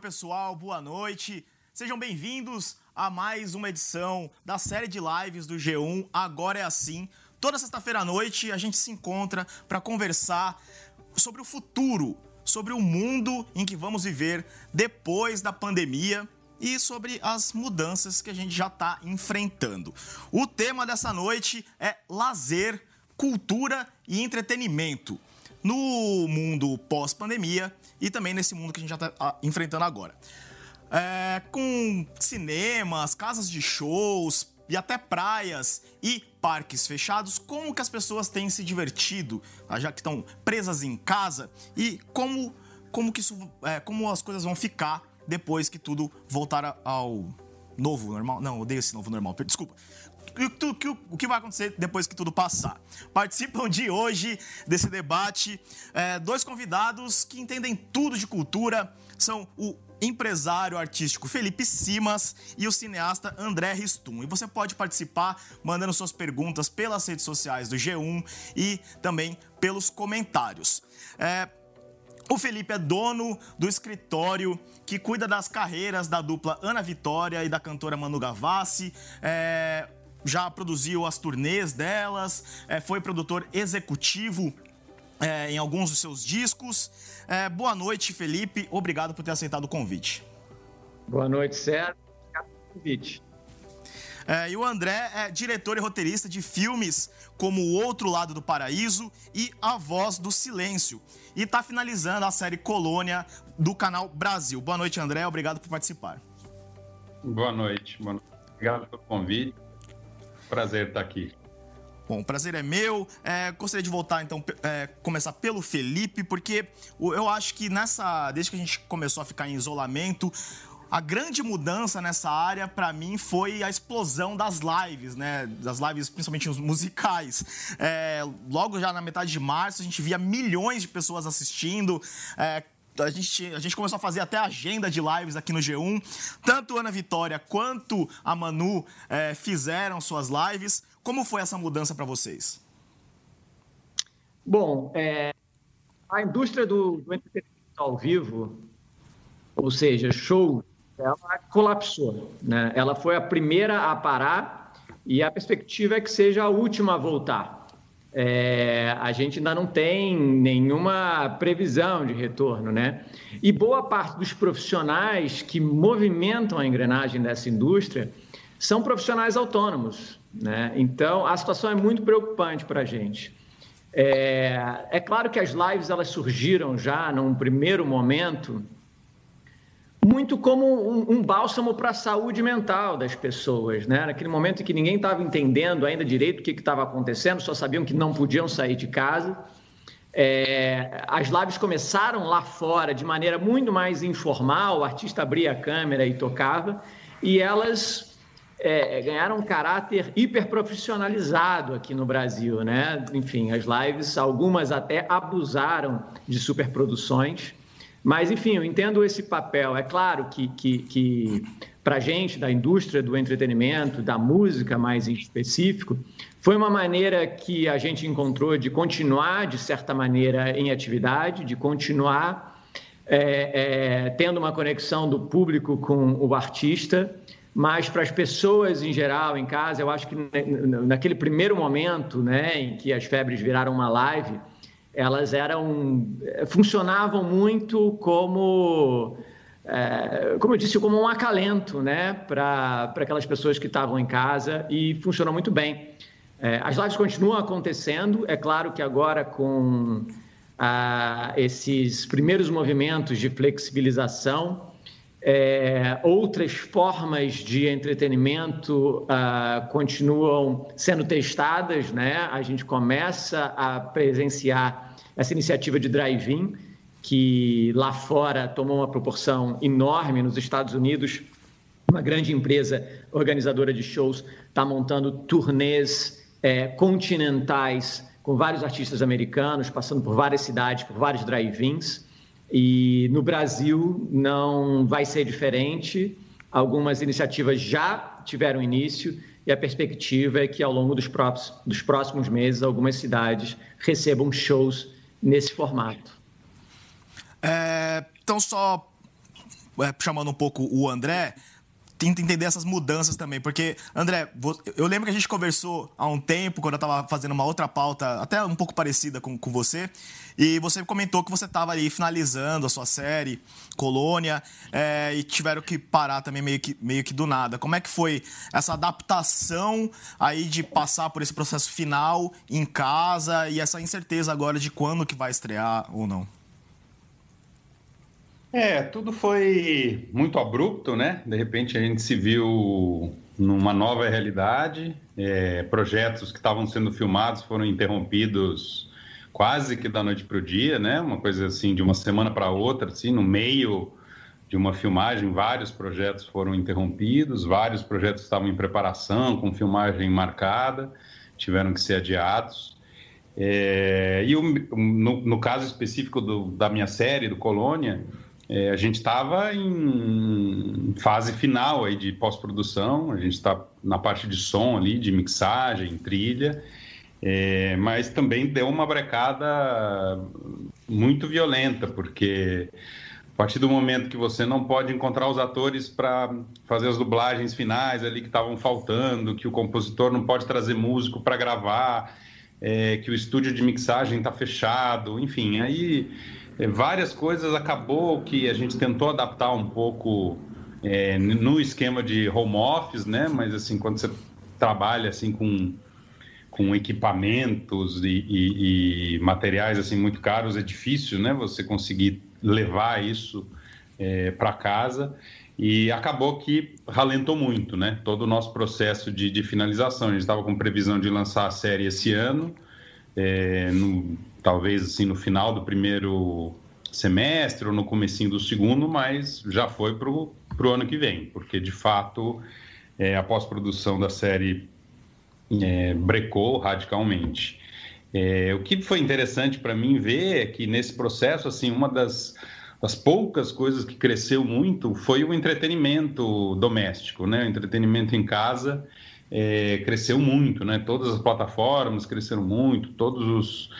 Pessoal, boa noite. Sejam bem-vindos a mais uma edição da série de lives do G1 Agora é Assim. Toda sexta-feira à noite a gente se encontra para conversar sobre o futuro, sobre o mundo em que vamos viver depois da pandemia e sobre as mudanças que a gente já está enfrentando. O tema dessa noite é lazer, cultura e entretenimento no mundo pós-pandemia e também nesse mundo que a gente já está ah, enfrentando agora. É, com cinemas, casas de shows e até praias e parques fechados, como que as pessoas têm se divertido, tá? já que estão presas em casa e como como que isso, é, como as coisas vão ficar depois que tudo voltar ao novo normal. Não, odeio esse novo normal. Desculpa. O que vai acontecer depois que tudo passar? Participam de hoje desse debate é, dois convidados que entendem tudo de cultura. São o empresário artístico Felipe Simas e o cineasta André Ristum. E você pode participar mandando suas perguntas pelas redes sociais do G1 e também pelos comentários. É, o Felipe é dono do escritório que cuida das carreiras da dupla Ana Vitória e da cantora Manu Gavassi. É, já produziu as turnês delas, é, foi produtor executivo é, em alguns dos seus discos. É, boa noite, Felipe. Obrigado por ter aceitado o convite. Boa noite, Sérgio. Obrigado pelo convite. É, e o André é diretor e roteirista de filmes como O Outro Lado do Paraíso e A Voz do Silêncio. E está finalizando a série Colônia do canal Brasil. Boa noite, André. Obrigado por participar. Boa noite. Boa noite. Obrigado pelo convite. Prazer estar aqui. Bom, o prazer é meu. É, gostaria de voltar, então, é, começar pelo Felipe, porque eu acho que nessa. Desde que a gente começou a ficar em isolamento, a grande mudança nessa área, para mim, foi a explosão das lives, né? Das lives, principalmente os musicais. É, logo já na metade de março, a gente via milhões de pessoas assistindo. É, a gente, a gente começou a fazer até agenda de lives aqui no G1. Tanto Ana Vitória quanto a Manu é, fizeram suas lives. Como foi essa mudança para vocês? Bom, é, a indústria do, do entretenimento ao vivo, ou seja, show, ela colapsou. Né? Ela foi a primeira a parar e a perspectiva é que seja a última a voltar é, a gente ainda não tem nenhuma previsão de retorno, né? E boa parte dos profissionais que movimentam a engrenagem dessa indústria são profissionais autônomos, né? Então, a situação é muito preocupante para a gente. É, é claro que as lives elas surgiram já num primeiro momento muito como um, um bálsamo para a saúde mental das pessoas, né? Naquele momento em que ninguém estava entendendo ainda direito o que estava acontecendo, só sabiam que não podiam sair de casa. É, as lives começaram lá fora de maneira muito mais informal, o artista abria a câmera e tocava, e elas é, ganharam um caráter hiperprofissionalizado aqui no Brasil, né? Enfim, as lives, algumas até abusaram de superproduções. Mas, enfim, eu entendo esse papel. É claro que, que, que para a gente, da indústria do entretenimento, da música mais em específico, foi uma maneira que a gente encontrou de continuar, de certa maneira, em atividade, de continuar é, é, tendo uma conexão do público com o artista. Mas para as pessoas em geral, em casa, eu acho que naquele primeiro momento né, em que as febres viraram uma live, elas eram funcionavam muito como é, como eu disse como um acalento né para aquelas pessoas que estavam em casa e funcionou muito bem é, as lives continuam acontecendo é claro que agora com ah, esses primeiros movimentos de flexibilização é, outras formas de entretenimento uh, continuam sendo testadas, né? A gente começa a presenciar essa iniciativa de drive-in, que lá fora tomou uma proporção enorme nos Estados Unidos. Uma grande empresa organizadora de shows está montando turnês é, continentais com vários artistas americanos, passando por várias cidades, por vários drive-ins. E no Brasil não vai ser diferente. Algumas iniciativas já tiveram início e a perspectiva é que ao longo dos dos próximos meses algumas cidades recebam shows nesse formato. É, então, só é, chamando um pouco o André, tenta entender essas mudanças também, porque, André, eu lembro que a gente conversou há um tempo, quando eu estava fazendo uma outra pauta, até um pouco parecida com, com você, e você comentou que você estava ali finalizando a sua série, Colônia, é, e tiveram que parar também meio que, meio que do nada. Como é que foi essa adaptação aí de passar por esse processo final em casa e essa incerteza agora de quando que vai estrear ou não? É, tudo foi muito abrupto, né? De repente a gente se viu numa nova realidade. É, projetos que estavam sendo filmados foram interrompidos quase que da noite para o dia, né? Uma coisa assim, de uma semana para outra, assim, no meio de uma filmagem, vários projetos foram interrompidos, vários projetos estavam em preparação, com filmagem marcada, tiveram que ser adiados. É, e o, no, no, caso específico do, da minha série, do Colônia, é, a gente estava em fase final aí de pós-produção, a gente está na parte de som ali, de mixagem, trilha, é, mas também deu uma brecada muito violenta, porque a partir do momento que você não pode encontrar os atores para fazer as dublagens finais ali que estavam faltando, que o compositor não pode trazer músico para gravar, é, que o estúdio de mixagem está fechado, enfim, aí várias coisas acabou que a gente tentou adaptar um pouco é, no esquema de home office, né? Mas assim, quando você trabalha assim com, com equipamentos e, e, e materiais assim muito caros, é difícil, né? Você conseguir levar isso é, para casa e acabou que ralentou muito, né? Todo o nosso processo de, de finalização. A gente estava com previsão de lançar a série esse ano, é, no, talvez assim no final do primeiro semestre ou no comecinho do segundo, mas já foi para o ano que vem, porque de fato é, a pós-produção da série é, brecou radicalmente. É, o que foi interessante para mim ver é que nesse processo, assim, uma das, das poucas coisas que cresceu muito foi o entretenimento doméstico, né? O entretenimento em casa é, cresceu muito, né? Todas as plataformas cresceram muito, todos os,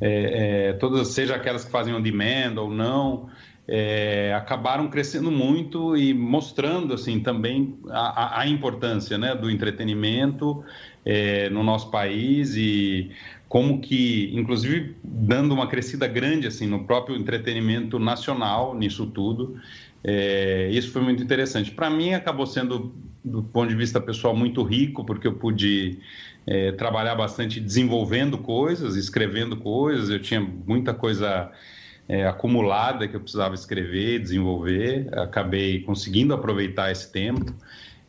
é, é, todas, seja aquelas que fazem on demand ou não, é, acabaram crescendo muito e mostrando assim também a, a importância né, do entretenimento é, no nosso país e como que, inclusive, dando uma crescida grande assim no próprio entretenimento nacional nisso tudo. É, isso foi muito interessante. Para mim, acabou sendo do ponto de vista pessoal, muito rico, porque eu pude é, trabalhar bastante desenvolvendo coisas, escrevendo coisas. Eu tinha muita coisa é, acumulada que eu precisava escrever, desenvolver. Acabei conseguindo aproveitar esse tempo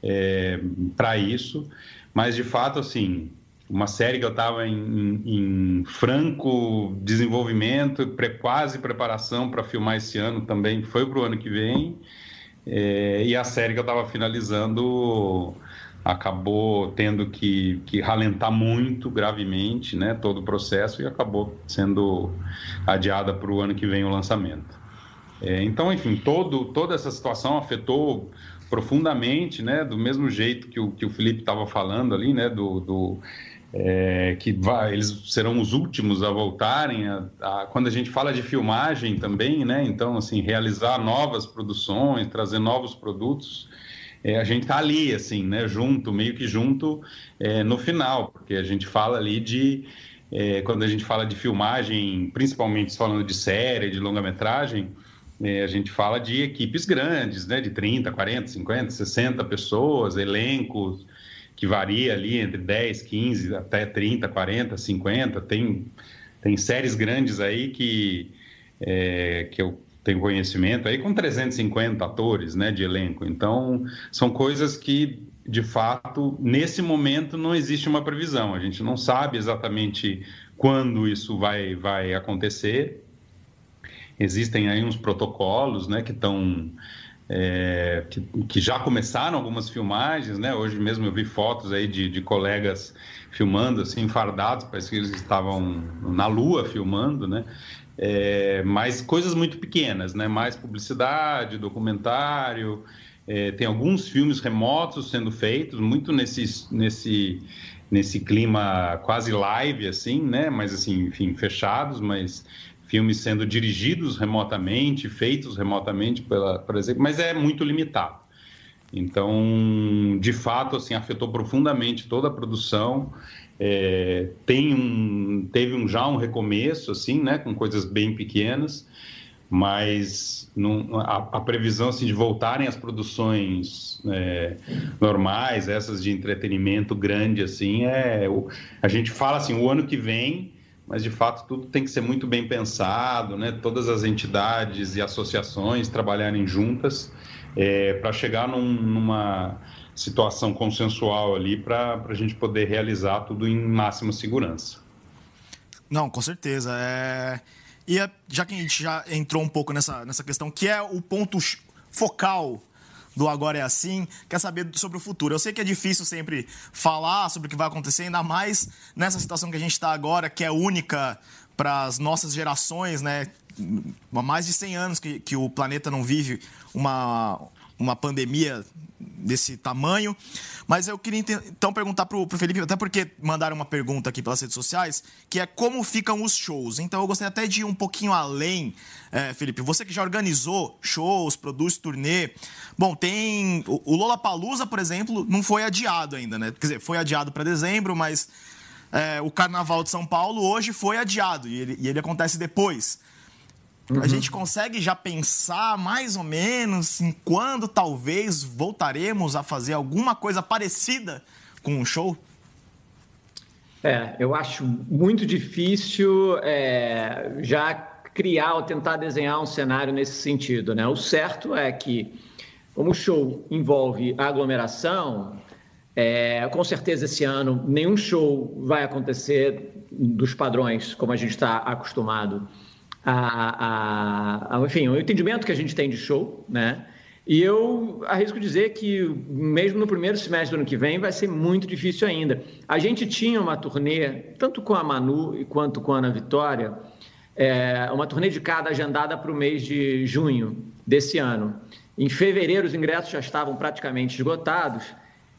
é, para isso. Mas, de fato, assim, uma série que eu estava em, em, em, franco desenvolvimento, quase preparação para filmar esse ano também foi para o ano que vem. É, e a série que eu estava finalizando acabou tendo que, que ralentar muito gravemente né, todo o processo e acabou sendo adiada para o ano que vem o lançamento. É, então, enfim, todo, toda essa situação afetou profundamente, né, do mesmo jeito que o, que o Felipe estava falando ali, né, do, do é, que vai, eles serão os últimos a voltarem. A, a, quando a gente fala de filmagem também, né? Então, assim, realizar novas produções, trazer novos produtos, é, a gente está ali, assim, né? Junto, meio que junto é, no final, porque a gente fala ali de é, quando a gente fala de filmagem, principalmente falando de série, de longa-metragem, é, a gente fala de equipes grandes, né? De 30, 40, 50, 60 pessoas, elencos que varia ali entre 10, 15, até 30, 40, 50. Tem, tem séries grandes aí que, é, que eu tenho conhecimento aí com 350 atores né, de elenco. Então, são coisas que, de fato, nesse momento não existe uma previsão. A gente não sabe exatamente quando isso vai, vai acontecer. Existem aí uns protocolos né, que estão é, que, que, já começaram algumas filmagens, né? Hoje mesmo eu vi fotos aí de, de colegas filmando, assim, fardados, parece que eles estavam na lua filmando, né? É, mas coisas muito pequenas, né? Mais publicidade, documentário, é, tem alguns filmes remotos sendo feitos, muito nesse, nesse, nesse clima quase live, assim, né? Mas, assim, enfim, fechados, mas filmes sendo dirigidos remotamente, feitos remotamente, pela, por exemplo, mas é muito limitado. Então, de fato, assim, afetou profundamente toda a produção. É, tem um, teve um, já um recomeço, assim, né, com coisas bem pequenas, mas não, a, a, previsão assim, de voltarem às produções é, normais, essas de entretenimento grande, assim, é a gente fala assim, o ano que vem mas de fato tudo tem que ser muito bem pensado, né? Todas as entidades e associações trabalharem juntas é, para chegar num, numa situação consensual ali para a gente poder realizar tudo em máxima segurança. Não, com certeza. É... E é, já que a gente já entrou um pouco nessa, nessa questão, que é o ponto focal do Agora é Assim, quer saber sobre o futuro. Eu sei que é difícil sempre falar sobre o que vai acontecer, ainda mais nessa situação que a gente está agora, que é única para as nossas gerações, né? Há mais de 100 anos que, que o planeta não vive uma, uma pandemia desse tamanho. Mas eu queria então perguntar para o Felipe, até porque mandaram uma pergunta aqui pelas redes sociais, que é como ficam os shows. Então eu gostaria até de ir um pouquinho além, é, Felipe. Você que já organizou shows, produz turnê. Bom, tem. O Lola Palusa, por exemplo, não foi adiado ainda, né? Quer dizer, foi adiado para dezembro, mas é, o Carnaval de São Paulo hoje foi adiado e ele, e ele acontece depois. Uhum. A gente consegue já pensar mais ou menos em quando talvez voltaremos a fazer alguma coisa parecida com um show? É, eu acho muito difícil é, já criar ou tentar desenhar um cenário nesse sentido. Né? O certo é que, como o show envolve aglomeração, é, com certeza esse ano nenhum show vai acontecer dos padrões como a gente está acostumado a, a, a, enfim, o entendimento que a gente tem de show, né? E eu arrisco dizer que, mesmo no primeiro semestre do ano que vem, vai ser muito difícil ainda. A gente tinha uma turnê, tanto com a Manu quanto com a Ana Vitória, é, uma turnê de cada agendada para o mês de junho desse ano. Em fevereiro, os ingressos já estavam praticamente esgotados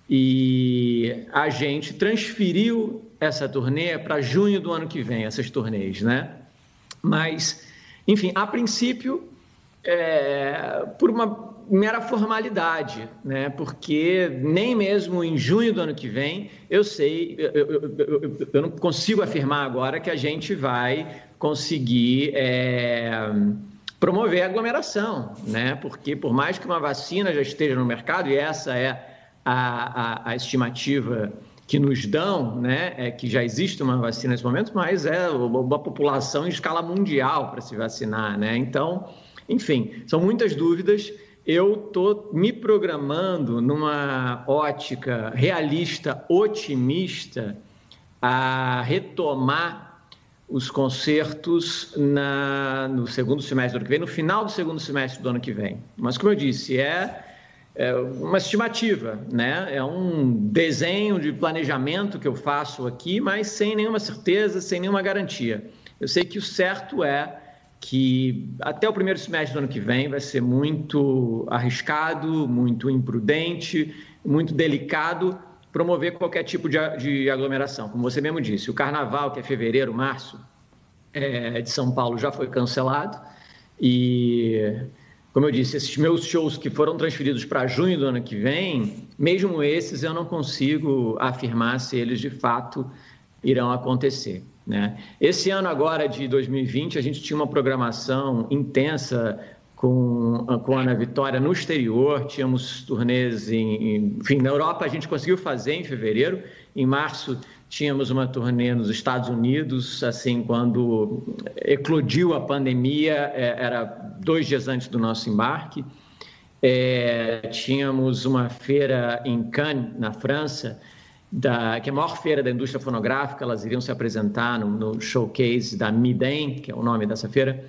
e a gente transferiu essa turnê para junho do ano que vem, essas turnês, né? Mas, enfim, a princípio, é, por uma mera formalidade, né? porque nem mesmo em junho do ano que vem eu sei, eu, eu, eu, eu não consigo afirmar agora que a gente vai conseguir é, promover a aglomeração, né? porque por mais que uma vacina já esteja no mercado, e essa é a, a, a estimativa que nos dão, né, é que já existe uma vacina nesse momento, mas é uma população em escala mundial para se vacinar, né? Então, enfim, são muitas dúvidas. Eu estou me programando numa ótica realista, otimista, a retomar os concertos na, no segundo semestre do ano que vem, no final do segundo semestre do ano que vem. Mas, como eu disse, é é uma estimativa, né? É um desenho de planejamento que eu faço aqui, mas sem nenhuma certeza, sem nenhuma garantia. Eu sei que o certo é que até o primeiro semestre do ano que vem vai ser muito arriscado, muito imprudente, muito delicado promover qualquer tipo de, aglomeração. Como você mesmo disse, o carnaval, que é fevereiro, março, é, de São Paulo já foi cancelado e como eu disse, esses meus shows que foram transferidos para junho do ano que vem, mesmo esses eu não consigo afirmar se eles de fato irão acontecer. Né? Esse ano agora de 2020, a gente tinha uma programação intensa com, com Ana Vitória no exterior, tínhamos turnês em, enfim, na Europa a gente conseguiu fazer em fevereiro, em março tínhamos uma turnê nos Estados Unidos, assim, quando eclodiu a pandemia, é, era dois dias antes do nosso embarque. É, tínhamos uma feira em Cannes, na França, da, que é a maior feira da indústria fonográfica, elas iriam se apresentar no, no showcase da Midem, que é o nome dessa feira,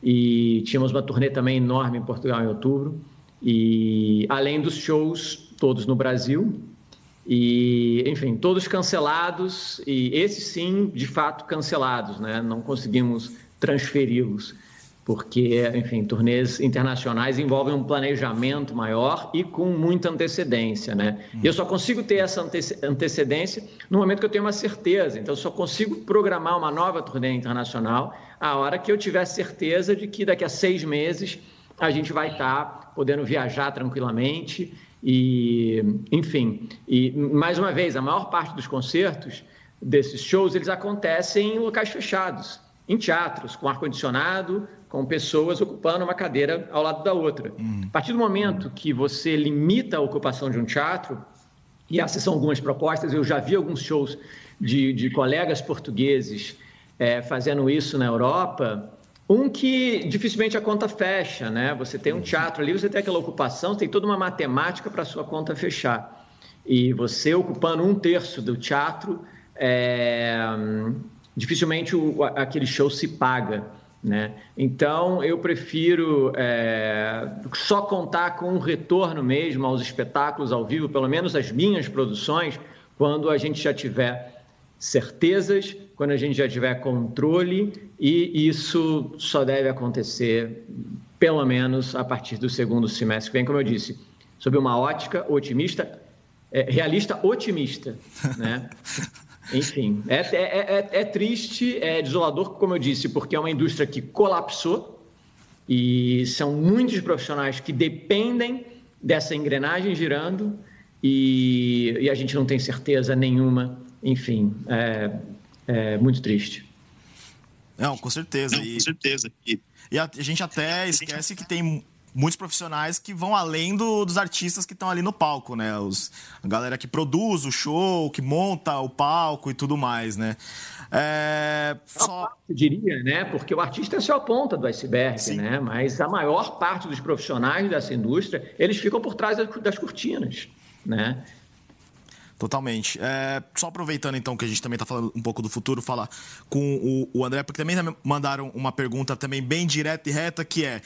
e tínhamos uma turnê também enorme em Portugal em outubro, e além dos shows todos no Brasil, e, enfim, todos cancelados, e esses sim, de fato, cancelados, né? não conseguimos transferi-los porque, enfim, turnês internacionais envolvem um planejamento maior e com muita antecedência, né? E eu só consigo ter essa antecedência no momento que eu tenho uma certeza. Então, eu só consigo programar uma nova turnê internacional a hora que eu tiver certeza de que daqui a seis meses a gente vai estar podendo viajar tranquilamente e, enfim. E mais uma vez, a maior parte dos concertos desses shows eles acontecem em locais fechados, em teatros com ar condicionado, com pessoas ocupando uma cadeira ao lado da outra. Uhum. A partir do momento que você limita a ocupação de um teatro, e essas são algumas propostas, eu já vi alguns shows de, de colegas portugueses é, fazendo isso na Europa, um que dificilmente a conta fecha, né? Você tem um teatro ali, você tem aquela ocupação, tem toda uma matemática para a sua conta fechar. E você ocupando um terço do teatro, é, dificilmente o, aquele show se paga. Né? Então, eu prefiro é, só contar com um retorno mesmo aos espetáculos ao vivo, pelo menos as minhas produções, quando a gente já tiver certezas, quando a gente já tiver controle, e isso só deve acontecer pelo menos a partir do segundo semestre que vem, como eu disse, sob uma ótica otimista, é, realista otimista, né? Enfim, é, é, é, é, triste, é desolador, como eu disse, porque é uma indústria que colapsou e são muitos profissionais que dependem dessa engrenagem girando e, e a gente não tem certeza nenhuma. Enfim, é, é muito triste. Não, com certeza. Não, com certeza. E, e a, a gente até esquece que tem muitos profissionais que vão além do, dos artistas que estão ali no palco, né? Os, a galera que produz o show, que monta o palco e tudo mais, né? É, só... Eu diria, né? Porque o artista é só a ponta do iceberg, Sim. né? Mas a maior parte dos profissionais dessa indústria, eles ficam por trás das cortinas, né? Totalmente. É, só aproveitando então que a gente também está falando um pouco do futuro, falar com o, o André, porque também mandaram uma pergunta também bem direta e reta, que é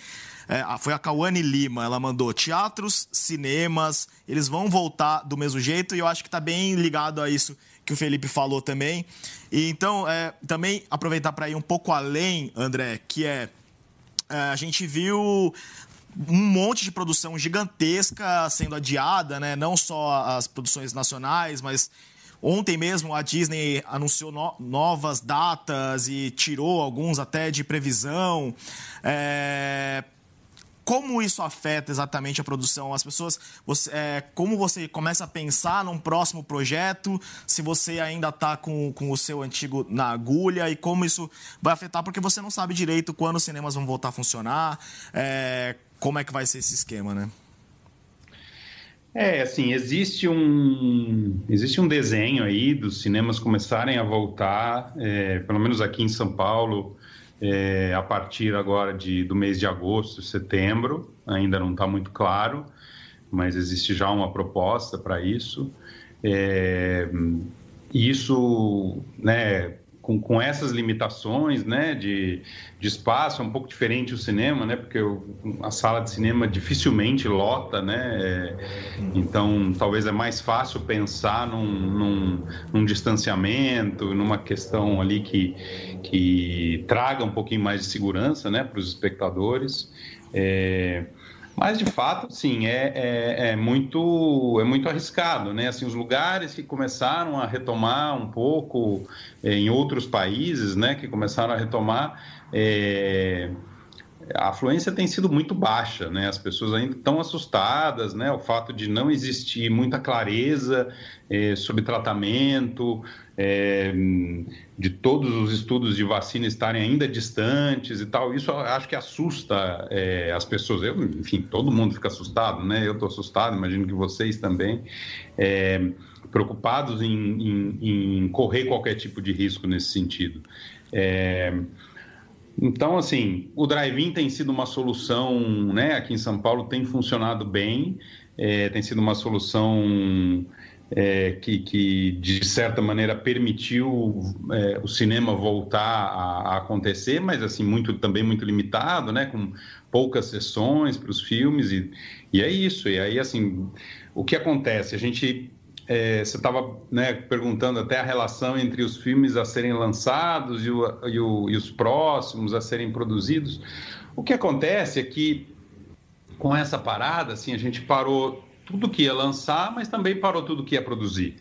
é, foi a Cauane Lima, ela mandou teatros, cinemas, eles vão voltar do mesmo jeito e eu acho que está bem ligado a isso que o Felipe falou também. E então, é, também aproveitar para ir um pouco além, André, que é, é a gente viu um monte de produção gigantesca sendo adiada, né? Não só as produções nacionais, mas ontem mesmo a Disney anunciou no novas datas e tirou alguns até de previsão. É, como isso afeta exatamente a produção? As pessoas, você, é, como você começa a pensar num próximo projeto, se você ainda está com, com o seu antigo na agulha e como isso vai afetar, porque você não sabe direito quando os cinemas vão voltar a funcionar, é, como é que vai ser esse esquema, né? É, assim, existe um, existe um desenho aí dos cinemas começarem a voltar, é, pelo menos aqui em São Paulo, é, a partir agora de, do mês de agosto, setembro, ainda não está muito claro, mas existe já uma proposta para isso. É, isso, né, com, com essas limitações né, de, de espaço, é um pouco diferente o cinema, né, porque o, a sala de cinema dificilmente lota, né, é, então talvez é mais fácil pensar num, num, num, distanciamento, numa questão ali que, que traga um pouquinho mais de segurança né, para os espectadores. É, mas, de fato, sim, é, é, é, muito, é muito arriscado, né? Assim, os lugares que começaram a retomar um pouco é, em outros países, né? Que começaram a retomar, é, a afluência tem sido muito baixa, né? As pessoas ainda estão assustadas, né? O fato de não existir muita clareza é, sobre tratamento, é, de todos os estudos de vacina estarem ainda distantes e tal, isso acho que assusta é, as pessoas. Eu, enfim, todo mundo fica assustado, né? Eu estou assustado, imagino que vocês também. É, preocupados em, em, em, correr qualquer tipo de risco nesse sentido. É, então, assim, o drive-in tem sido uma solução, né? Aqui em São Paulo tem funcionado bem, é, tem sido uma solução é, que, que, de certa maneira, permitiu é, o cinema voltar a, a, acontecer, mas assim muito também muito limitado, né, com poucas sessões para os filmes e, e é isso. E aí, assim, o que acontece? A gente é, você estava né, perguntando até a relação entre os filmes a serem lançados e, o, e, o, e, os próximos a serem produzidos. O que acontece é que com essa parada, assim, a gente parou tudo que ia lançar, mas também parou tudo que ia produzir.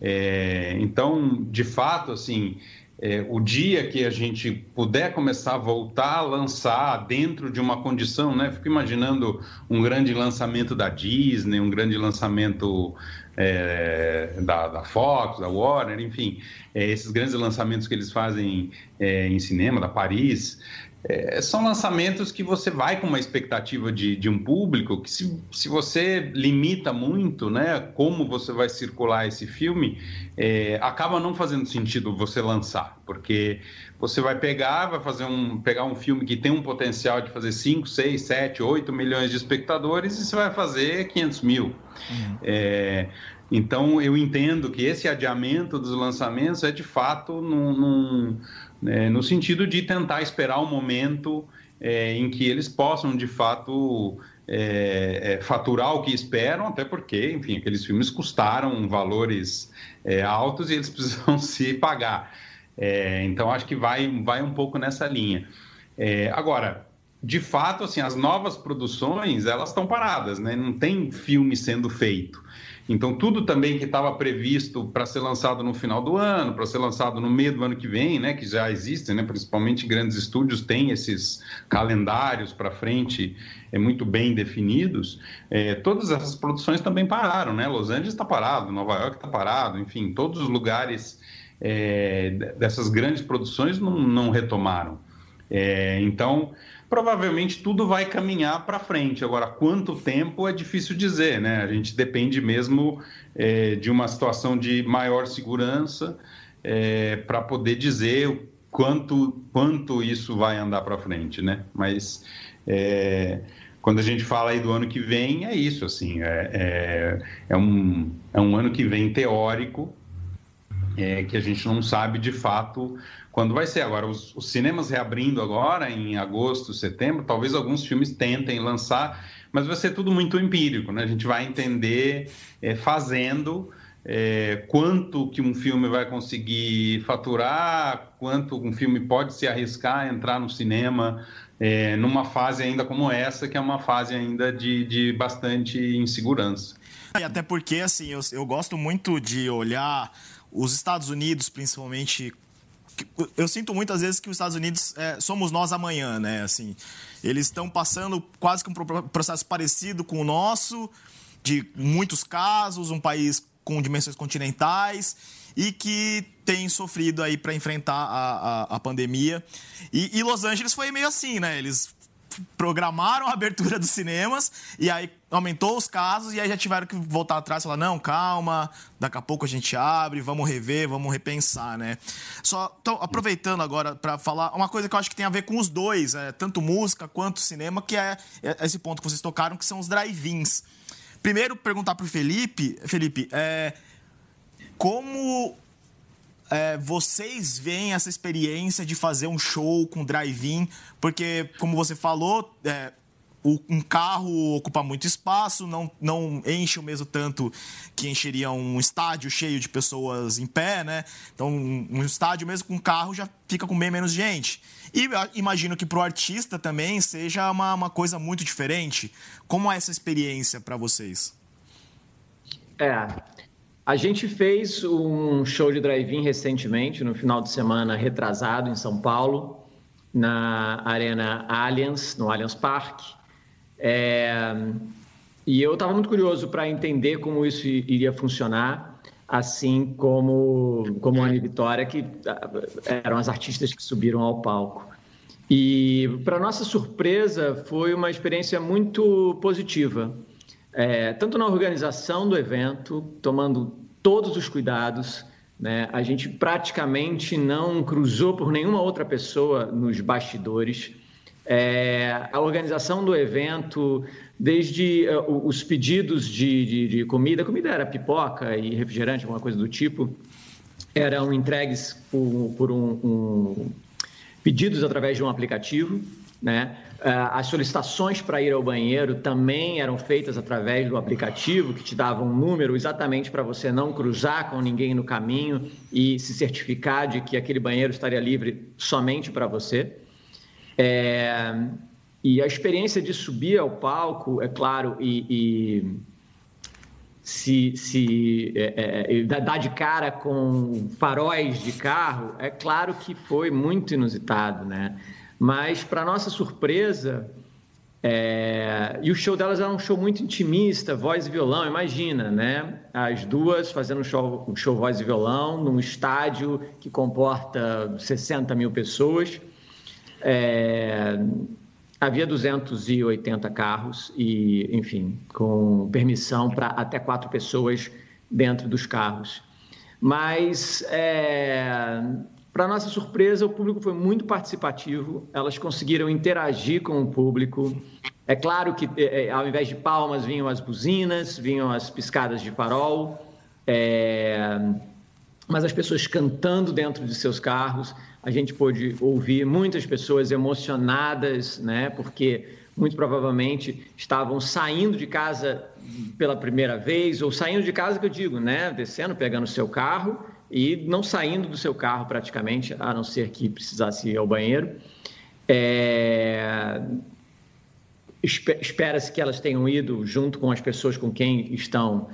É, então, de fato, assim, é, o dia que a gente puder começar a voltar a lançar dentro de uma condição, né? Fico imaginando um grande lançamento da Disney, um grande lançamento é, da, da, Fox, da Warner, enfim, é, esses grandes lançamentos que eles fazem é, em cinema, da Paris, é, são lançamentos que você vai com uma expectativa de, de um público que se, se você limita muito, né, como você vai circular esse filme, é, acaba não fazendo sentido você lançar, porque você vai pegar, vai fazer um, pegar um filme que tem um potencial de fazer 5, 6, 7, 8 milhões de espectadores e você vai fazer 500 mil. Uhum. É, então, eu entendo que esse adiamento dos lançamentos é de fato num, num é, no sentido de tentar esperar o um momento é, em que eles possam, de fato, é, é, faturar o que esperam, até porque, enfim, aqueles filmes custaram valores é, altos e eles precisam se pagar. É, então, acho que vai, vai um pouco nessa linha. agora, de fato, assim, as novas produções, elas estão paradas, né? Não tem filme sendo feito. Então, tudo também que estava previsto para ser lançado no final do ano, para ser lançado no meio do ano que vem, né, que já existem, né, principalmente grandes estúdios têm esses calendários para frente é, muito bem definidos, é, todas essas produções também pararam. Né? Los Angeles está parado, Nova York está parado, enfim, todos os lugares é, dessas grandes produções não, não retomaram. É, então, provavelmente tudo vai caminhar para frente. Agora, quanto tempo é difícil dizer, né? A gente depende mesmo é, de uma situação de maior segurança é, para poder dizer quanto, quanto isso vai andar para frente, né? Mas é, quando a gente fala aí do ano que vem, é isso, assim, é, é, é um, é um ano que vem teórico, é, que a gente não sabe de fato quando vai ser. Agora, os, os, cinemas reabrindo agora, em agosto, setembro, talvez alguns filmes tentem lançar, mas vai ser tudo muito empírico, né? A gente vai entender é, fazendo é, quanto que um filme vai conseguir faturar, quanto um filme pode se arriscar a entrar no cinema é, numa fase ainda como essa, que é uma fase ainda de, de bastante insegurança. E até porque, assim, eu, eu gosto muito de olhar os Estados Unidos, principalmente, eu sinto muitas vezes que os Estados Unidos é, somos nós amanhã, né? Assim, eles estão passando quase que um processo parecido com o nosso, de muitos casos, um país com dimensões continentais e que tem sofrido aí para enfrentar a, a, a pandemia. E, e, Los Angeles foi meio assim, né? Eles programaram a abertura dos cinemas e aí aumentou os casos e aí já tiveram que voltar atrás e falar, não, calma, daqui a pouco a gente abre, vamos rever, vamos repensar, né? Só então, aproveitando agora para falar uma coisa que eu acho que tem a ver com os dois, é, tanto música quanto cinema, que é, é esse ponto que vocês tocaram, que são os drive-ins. Primeiro, perguntar para o Felipe, Felipe, é, como é, vocês veem essa experiência de fazer um show com drive-in? Porque, como você falou, é, um carro ocupa muito espaço, não, não enche o mesmo tanto que encheria um estádio cheio de pessoas em pé, né? Então, um, um estádio mesmo com carro já fica com bem menos gente. E imagino que para o artista também seja uma, uma coisa muito diferente. Como é essa experiência para vocês? É, a gente fez um show de drive-in recentemente, no final de semana retrasado, em São Paulo, na Arena Allianz, no Allianz Parque. É... E eu estava muito curioso para entender como isso iria funcionar, assim como, como a Anne Vitória, que ah, eram as artistas que subiram ao palco. E, para nossa surpresa, foi uma experiência muito positiva é, tanto na organização do evento, tomando todos os cuidados. Né? A gente praticamente não cruzou por nenhuma outra pessoa nos bastidores. É, a organização do evento, desde uh, os pedidos de, de, de, comida, comida era pipoca e refrigerante, alguma coisa do tipo, eram entregues por, por um, um pedidos através de um aplicativo, né? Ah, as solicitações para ir ao banheiro também eram feitas através do aplicativo, que te dava um número exatamente para você não cruzar com ninguém no caminho e se certificar de que aquele banheiro estaria livre somente para você. É... E a experiência de subir ao palco, é claro, e, e se, se é, é, dar de cara com faróis de carro, é claro que foi muito inusitado, né? Mas, para nossa surpresa, é... e o show delas era um show muito intimista, voz e violão, imagina, né? As duas fazendo um show, um show voz e violão num estádio que comporta 60 mil pessoas. É... Havia 280 carros e, enfim, com permissão para até quatro pessoas dentro dos carros. Mas é, para nossa surpresa, o público foi muito participativo, elas conseguiram interagir com o público. É claro que, é, é, ao invés de palmas, vinham as buzinas, vinham as piscadas de farol, é... mas as pessoas cantando dentro de seus carros. A gente pôde ouvir muitas pessoas emocionadas, né? porque muito provavelmente estavam saindo de casa pela primeira vez, ou saindo de casa, que eu digo, né? descendo, pegando o seu carro e não saindo do seu carro praticamente, a não ser que precisasse ir ao banheiro. É... Espera-se que elas tenham ido junto com as pessoas com quem estão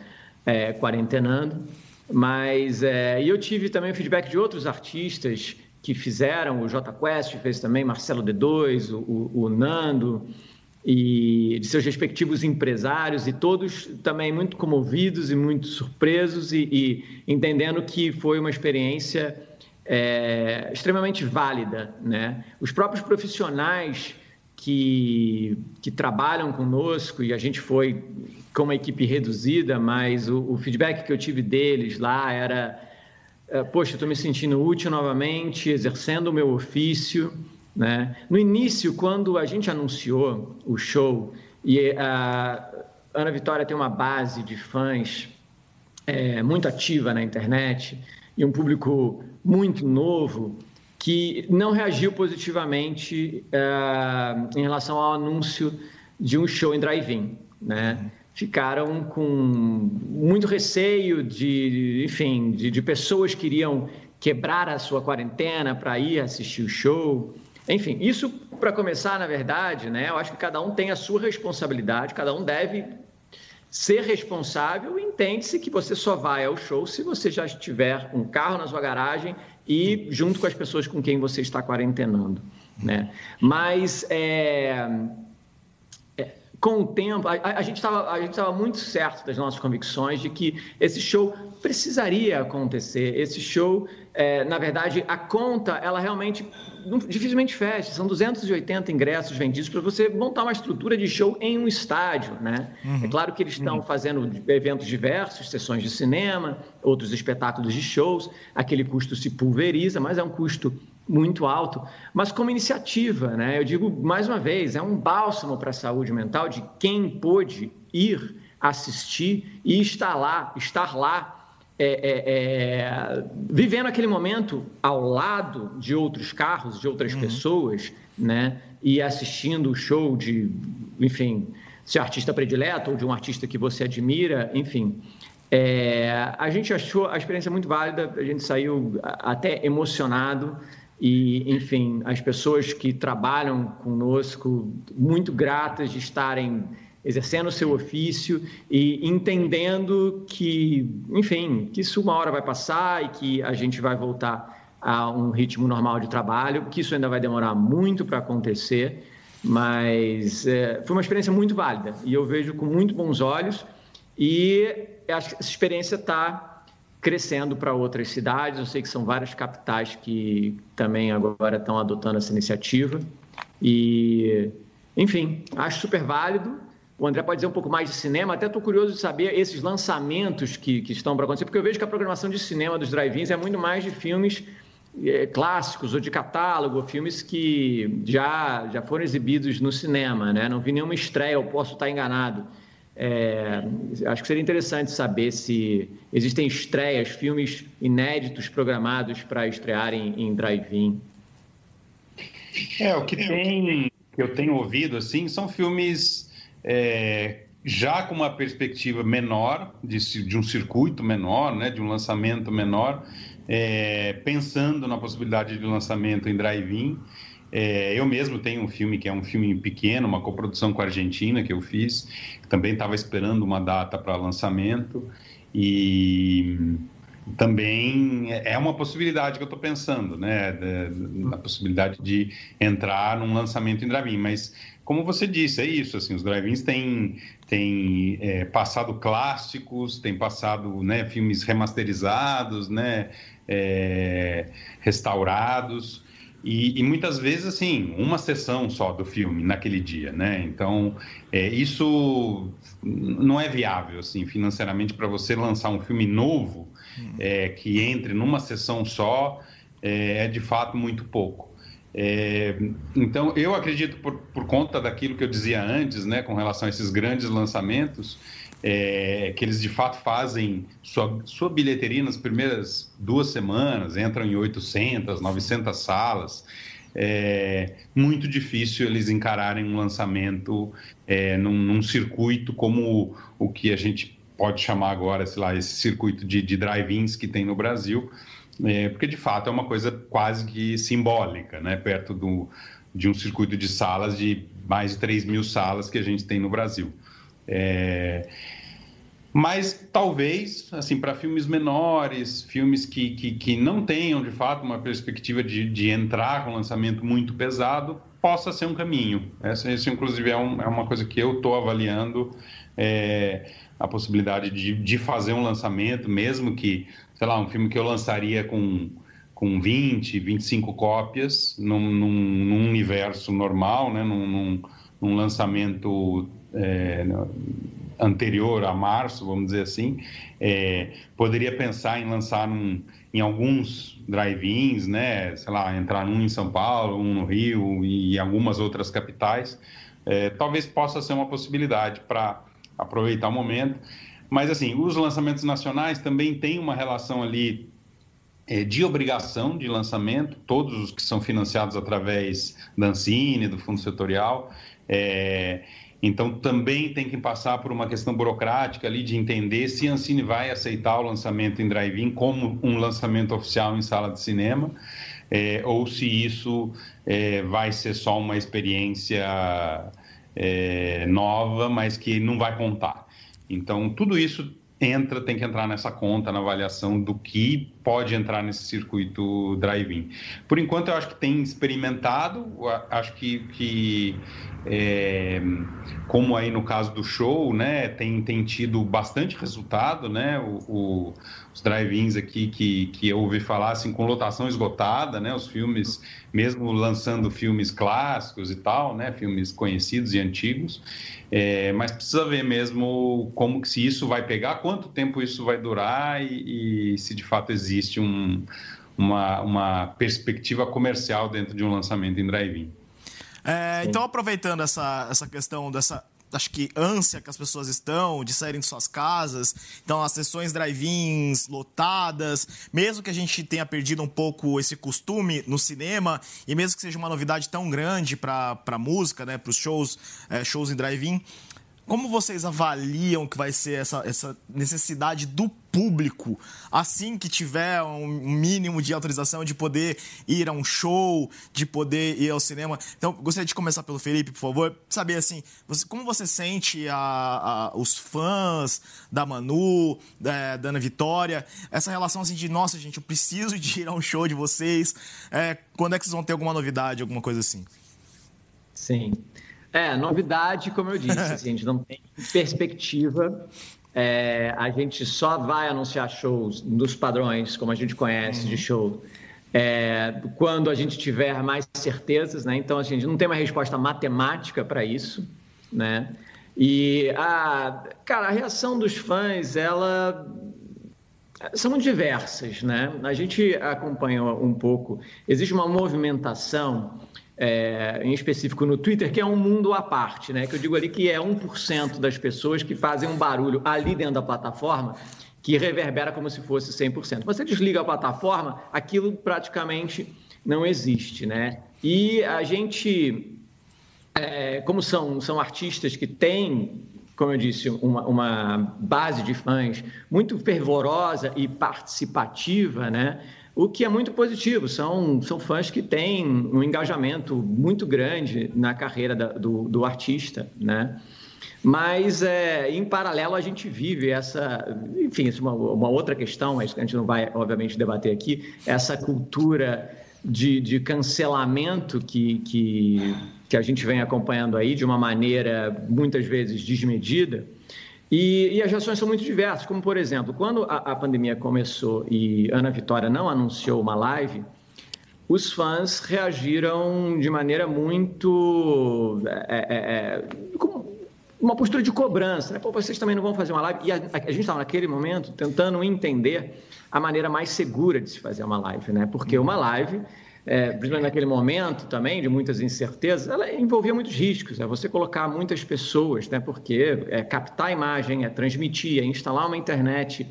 é, quarentenando, mas é... e eu tive também feedback de outros artistas que fizeram, o J Quest fez também, Marcelo D2, o, o Nando, e de seus respectivos empresários e todos também muito comovidos e muito surpresos e, e entendendo que foi uma experiência é, extremamente válida, né? Os próprios profissionais que, que trabalham conosco e a gente foi com uma equipe reduzida, mas o, o feedback que eu tive deles lá era, é, poxa, estou me sentindo útil novamente, exercendo o meu ofício. Né? No início, quando a gente anunciou o show, e a Ana Vitória tem uma base de fãs é, muito ativa na internet e um público muito novo que não reagiu positivamente é, em relação ao anúncio de um show em drive-in. Né? Ficaram com muito receio de, enfim, de, de pessoas que iriam quebrar a sua quarentena para ir assistir o show. Enfim, isso para começar, na verdade, né? Eu acho que cada um tem a sua responsabilidade, cada um deve ser responsável entende-se que você só vai ao show se você já tiver um carro na sua garagem e junto com as pessoas com quem você está quarentenando, né? Mas é, com o tempo, a, a gente estava muito certo das nossas convicções de que esse show precisaria acontecer. Esse show, é, na verdade, a conta, ela realmente dificilmente fecha. São 280 ingressos vendidos para você montar uma estrutura de show em um estádio, né? Uhum. É claro que eles estão uhum. fazendo eventos diversos, sessões de cinema, outros espetáculos de shows. Aquele custo se pulveriza, mas é um custo muito alto. Mas como iniciativa, né? Eu digo mais uma vez, é um bálsamo para a saúde mental de quem pôde ir assistir e estar lá, estar lá é, é, é, vivendo aquele momento ao lado de outros carros, de outras uhum. pessoas, né? E assistindo o show de, enfim, seu artista predileto ou de um artista que você admira, enfim. É, a gente achou a experiência muito válida, a gente saiu até emocionado e, enfim, as pessoas que trabalham conosco muito gratas de estarem exercendo o seu ofício e entendendo que, enfim, que isso uma hora vai passar e que a gente vai voltar a um ritmo normal de trabalho, que isso ainda vai demorar muito para acontecer, mas é, foi uma experiência muito válida. E eu vejo com muito bons olhos e essa experiência está crescendo para outras cidades. Eu sei que são várias capitais que também agora estão adotando essa iniciativa e, enfim, acho super válido o André pode dizer um pouco mais de cinema. Até estou curioso de saber esses lançamentos que, que estão para acontecer, porque eu vejo que a programação de cinema dos drive-ins é muito mais de filmes é, clássicos ou de catálogo, filmes que já, já foram exibidos no cinema. Né? Não vi nenhuma estreia, eu posso estar enganado. É, acho que seria interessante saber se existem estreias, filmes inéditos programados para estrear em, em drive-in. É, o que tem, que eu tenho ouvido, assim, são filmes é, já com uma perspectiva menor, de, de, um circuito menor, né, de um lançamento menor, é, pensando na possibilidade de lançamento em drive-in. É, eu mesmo tenho um filme que é um filme pequeno, uma coprodução com a Argentina que eu fiz, também estava esperando uma data para lançamento. E também é uma possibilidade que eu estou pensando, né, na possibilidade de entrar num lançamento em drive-in, mas como você disse, é isso, assim, os drive-ins têm, têm é, passado clássicos, têm passado né, filmes remasterizados, né, é, restaurados, e, e, muitas vezes, assim, uma sessão só do filme naquele dia, né? Então, é, isso não é viável, assim, financeiramente, para você lançar um filme novo hum. é, que entre numa sessão só, é, é de fato muito pouco. É, então, eu acredito, por, por conta daquilo que eu dizia antes, né, com relação a esses grandes lançamentos, é, que eles de fato fazem sua, sua bilheteria nas primeiras duas semanas, entram em 800, 900 salas. É muito difícil eles encararem um lançamento é, num, num, circuito como o, o, que a gente pode chamar agora, sei lá, esse circuito de, de drive-ins que tem no Brasil, é, porque de fato é uma coisa quase que simbólica, né? perto do, de um circuito de salas de mais de 3 mil salas que a gente tem no Brasil. É... Mas talvez, assim, para filmes menores, filmes que, que, que, não tenham de fato uma perspectiva de, de entrar com um lançamento muito pesado, possa ser um caminho. Essa, isso, inclusive, é, um, é uma coisa que eu estou avaliando. É, a possibilidade de, de fazer um lançamento, mesmo que, sei lá, um filme que eu lançaria com, com 20, 25 cópias num, num, num universo normal, né? num, num, num lançamento é, anterior a março, vamos dizer assim, é, poderia pensar em lançar num, em alguns drive-ins, né, sei lá, entrar um em São Paulo, um no Rio e algumas outras capitais, é, talvez possa ser uma possibilidade para aproveitar o momento. Mas, assim, os lançamentos nacionais também têm uma relação ali é, de obrigação de lançamento, todos os que são financiados através da Ancine, do Fundo Setorial. É, então, também tem que passar por uma questão burocrática ali de entender se a Ancine vai aceitar o lançamento em drive-in como um lançamento oficial em sala de cinema, é, ou se isso é, vai ser só uma experiência é, nova, mas que não vai contar. Então, tudo isso entra, tem que entrar nessa conta, na avaliação do que pode entrar nesse circuito drive-in. Por enquanto, eu acho que tem experimentado, acho que, que é, como aí no caso do show, né, tem, tem tido bastante resultado, né, o, o, os drive-ins aqui que, que eu ouvi falar, assim, com lotação esgotada, né, os filmes, mesmo lançando filmes clássicos e tal, né, filmes conhecidos e antigos, é, mas precisa ver mesmo como que se isso vai pegar, quanto tempo isso vai durar e, e se de fato existe um, uma, uma perspectiva comercial dentro de um lançamento em drive-in. É, então, aproveitando essa, essa questão dessa acho que ânsia que as pessoas estão de saírem de suas casas. Então, as sessões drive-ins lotadas, mesmo que a gente tenha perdido um pouco esse costume no cinema, e mesmo que seja uma novidade tão grande para a música, né, para os shows, é, shows em drive-in, como vocês avaliam que vai ser essa, essa necessidade do público, assim que tiver um mínimo de autorização de poder ir a um show, de poder ir ao cinema? Então, gostaria de começar pelo Felipe, por favor, saber assim, você, como você sente a, a, os fãs da Manu, da, da, Ana Vitória, essa relação assim de, nossa, gente, eu preciso de ir a um show de vocês, é, quando é que vocês vão ter alguma novidade, alguma coisa assim? Sim. É, novidade, como eu disse, assim, a gente não tem perspectiva. É, a gente só vai anunciar shows dos padrões, como a gente conhece uhum. de show, é, quando a gente tiver mais certezas, né? Então, assim, a gente não tem uma resposta matemática para isso, né? E, a, cara, a reação dos fãs, ela são diversas, né? A gente acompanhou um pouco, existe uma movimentação é, em específico no Twitter, que é um mundo à parte, né? Que eu digo ali que é 1% das pessoas que fazem um barulho ali dentro da plataforma que reverbera como se fosse 100%. Você desliga a plataforma, aquilo praticamente não existe, né? E a gente, é, como são, são artistas que têm, como eu disse, uma, uma base de fãs muito fervorosa e participativa, né? O que é muito positivo. São, são fãs que têm um engajamento muito grande na carreira da, do, do, artista, né? Mas, é, em paralelo, a gente vive essa, enfim, isso é uma, uma outra questão, mas que a gente não vai, obviamente, debater aqui, essa cultura de, de cancelamento que, que, que a gente vem acompanhando aí de uma maneira, muitas vezes, desmedida, e, e, as reações são muito diversas, como por exemplo, quando a, a, pandemia começou e Ana Vitória não anunciou uma live, os fãs reagiram de maneira muito. É, é, é, com uma postura de cobrança. Né? Pô, vocês também não vão fazer uma live. E a, a, a gente estava naquele momento tentando entender a maneira mais segura de se fazer uma live, né? Porque uma live é, principalmente naquele momento também de muitas incertezas, ela envolvia muitos riscos. É você colocar muitas pessoas, né? Porque é captar a imagem, é transmitir, é instalar uma internet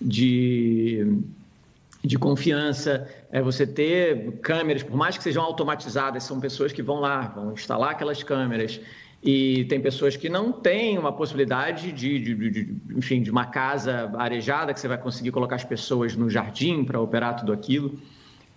de de confiança, é você ter câmeras, por mais que sejam automatizadas, são pessoas que vão lá, vão instalar aquelas câmeras. E tem pessoas que não têm uma possibilidade de, de, de, de enfim, de uma casa arejada que você vai conseguir colocar as pessoas no jardim para operar tudo aquilo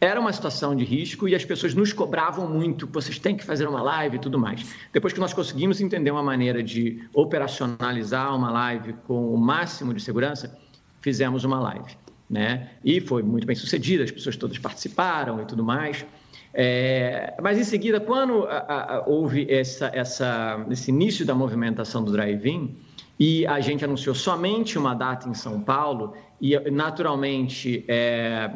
era uma situação de risco e as pessoas nos cobravam muito, vocês têm que fazer uma live e tudo mais. Depois que nós conseguimos entender uma maneira de operacionalizar uma live com o máximo de segurança, fizemos uma live. Né? E foi muito bem sucedida, as pessoas todas participaram e tudo mais. É, mas em seguida, quando a, a, houve essa, essa, esse início da movimentação do drive-in, e a gente anunciou somente uma data em São Paulo, e naturalmente é,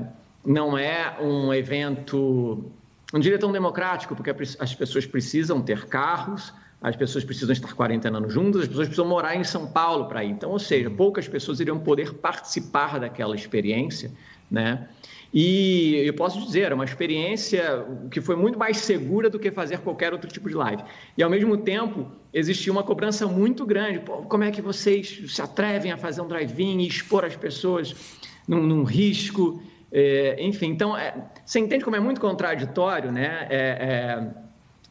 não é um evento, não diria tão democrático, porque as pessoas precisam ter carros, as pessoas precisam estar quarentenando juntas, as pessoas precisam morar em São Paulo para ir. Então, ou seja, poucas pessoas iriam poder participar daquela experiência, né? E eu posso dizer, é uma experiência que foi muito mais segura do que fazer qualquer outro tipo de live. E, ao mesmo tempo, existia uma cobrança muito grande. Pô, como é que vocês se atrevem a fazer um drive-in e expor as pessoas num, num risco? É, enfim, então, é, você entende como é muito contraditório, né? É, é,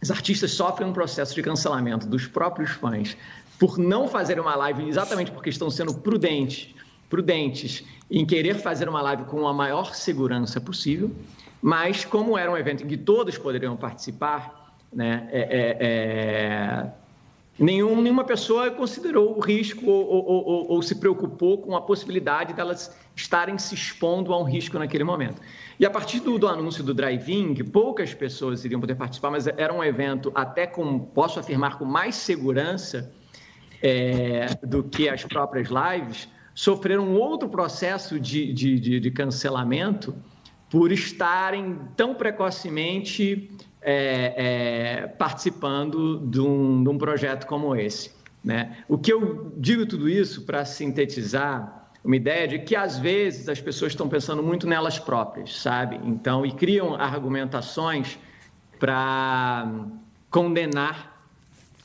os artistas sofrem um processo de cancelamento dos próprios fãs por não fazer uma live exatamente porque estão sendo prudentes, prudentes em querer fazer uma live com a maior segurança possível, mas como era um evento em que todos poderiam participar, né? Nenhum, nenhuma pessoa considerou o risco ou, ou, ou, ou, se preocupou com a possibilidade delas estarem se expondo a um risco naquele momento. E a partir do, do anúncio do drive-in, poucas pessoas iriam poder participar, mas era um evento até com, posso afirmar, com mais segurança é, do que as próprias lives, sofreram outro processo de, de, de, de cancelamento por estarem tão precocemente é, é, participando de um, de um, projeto como esse. Né? O que eu digo tudo isso para sintetizar uma ideia de que às vezes as pessoas estão pensando muito nelas próprias, sabe? Então, e criam argumentações para condenar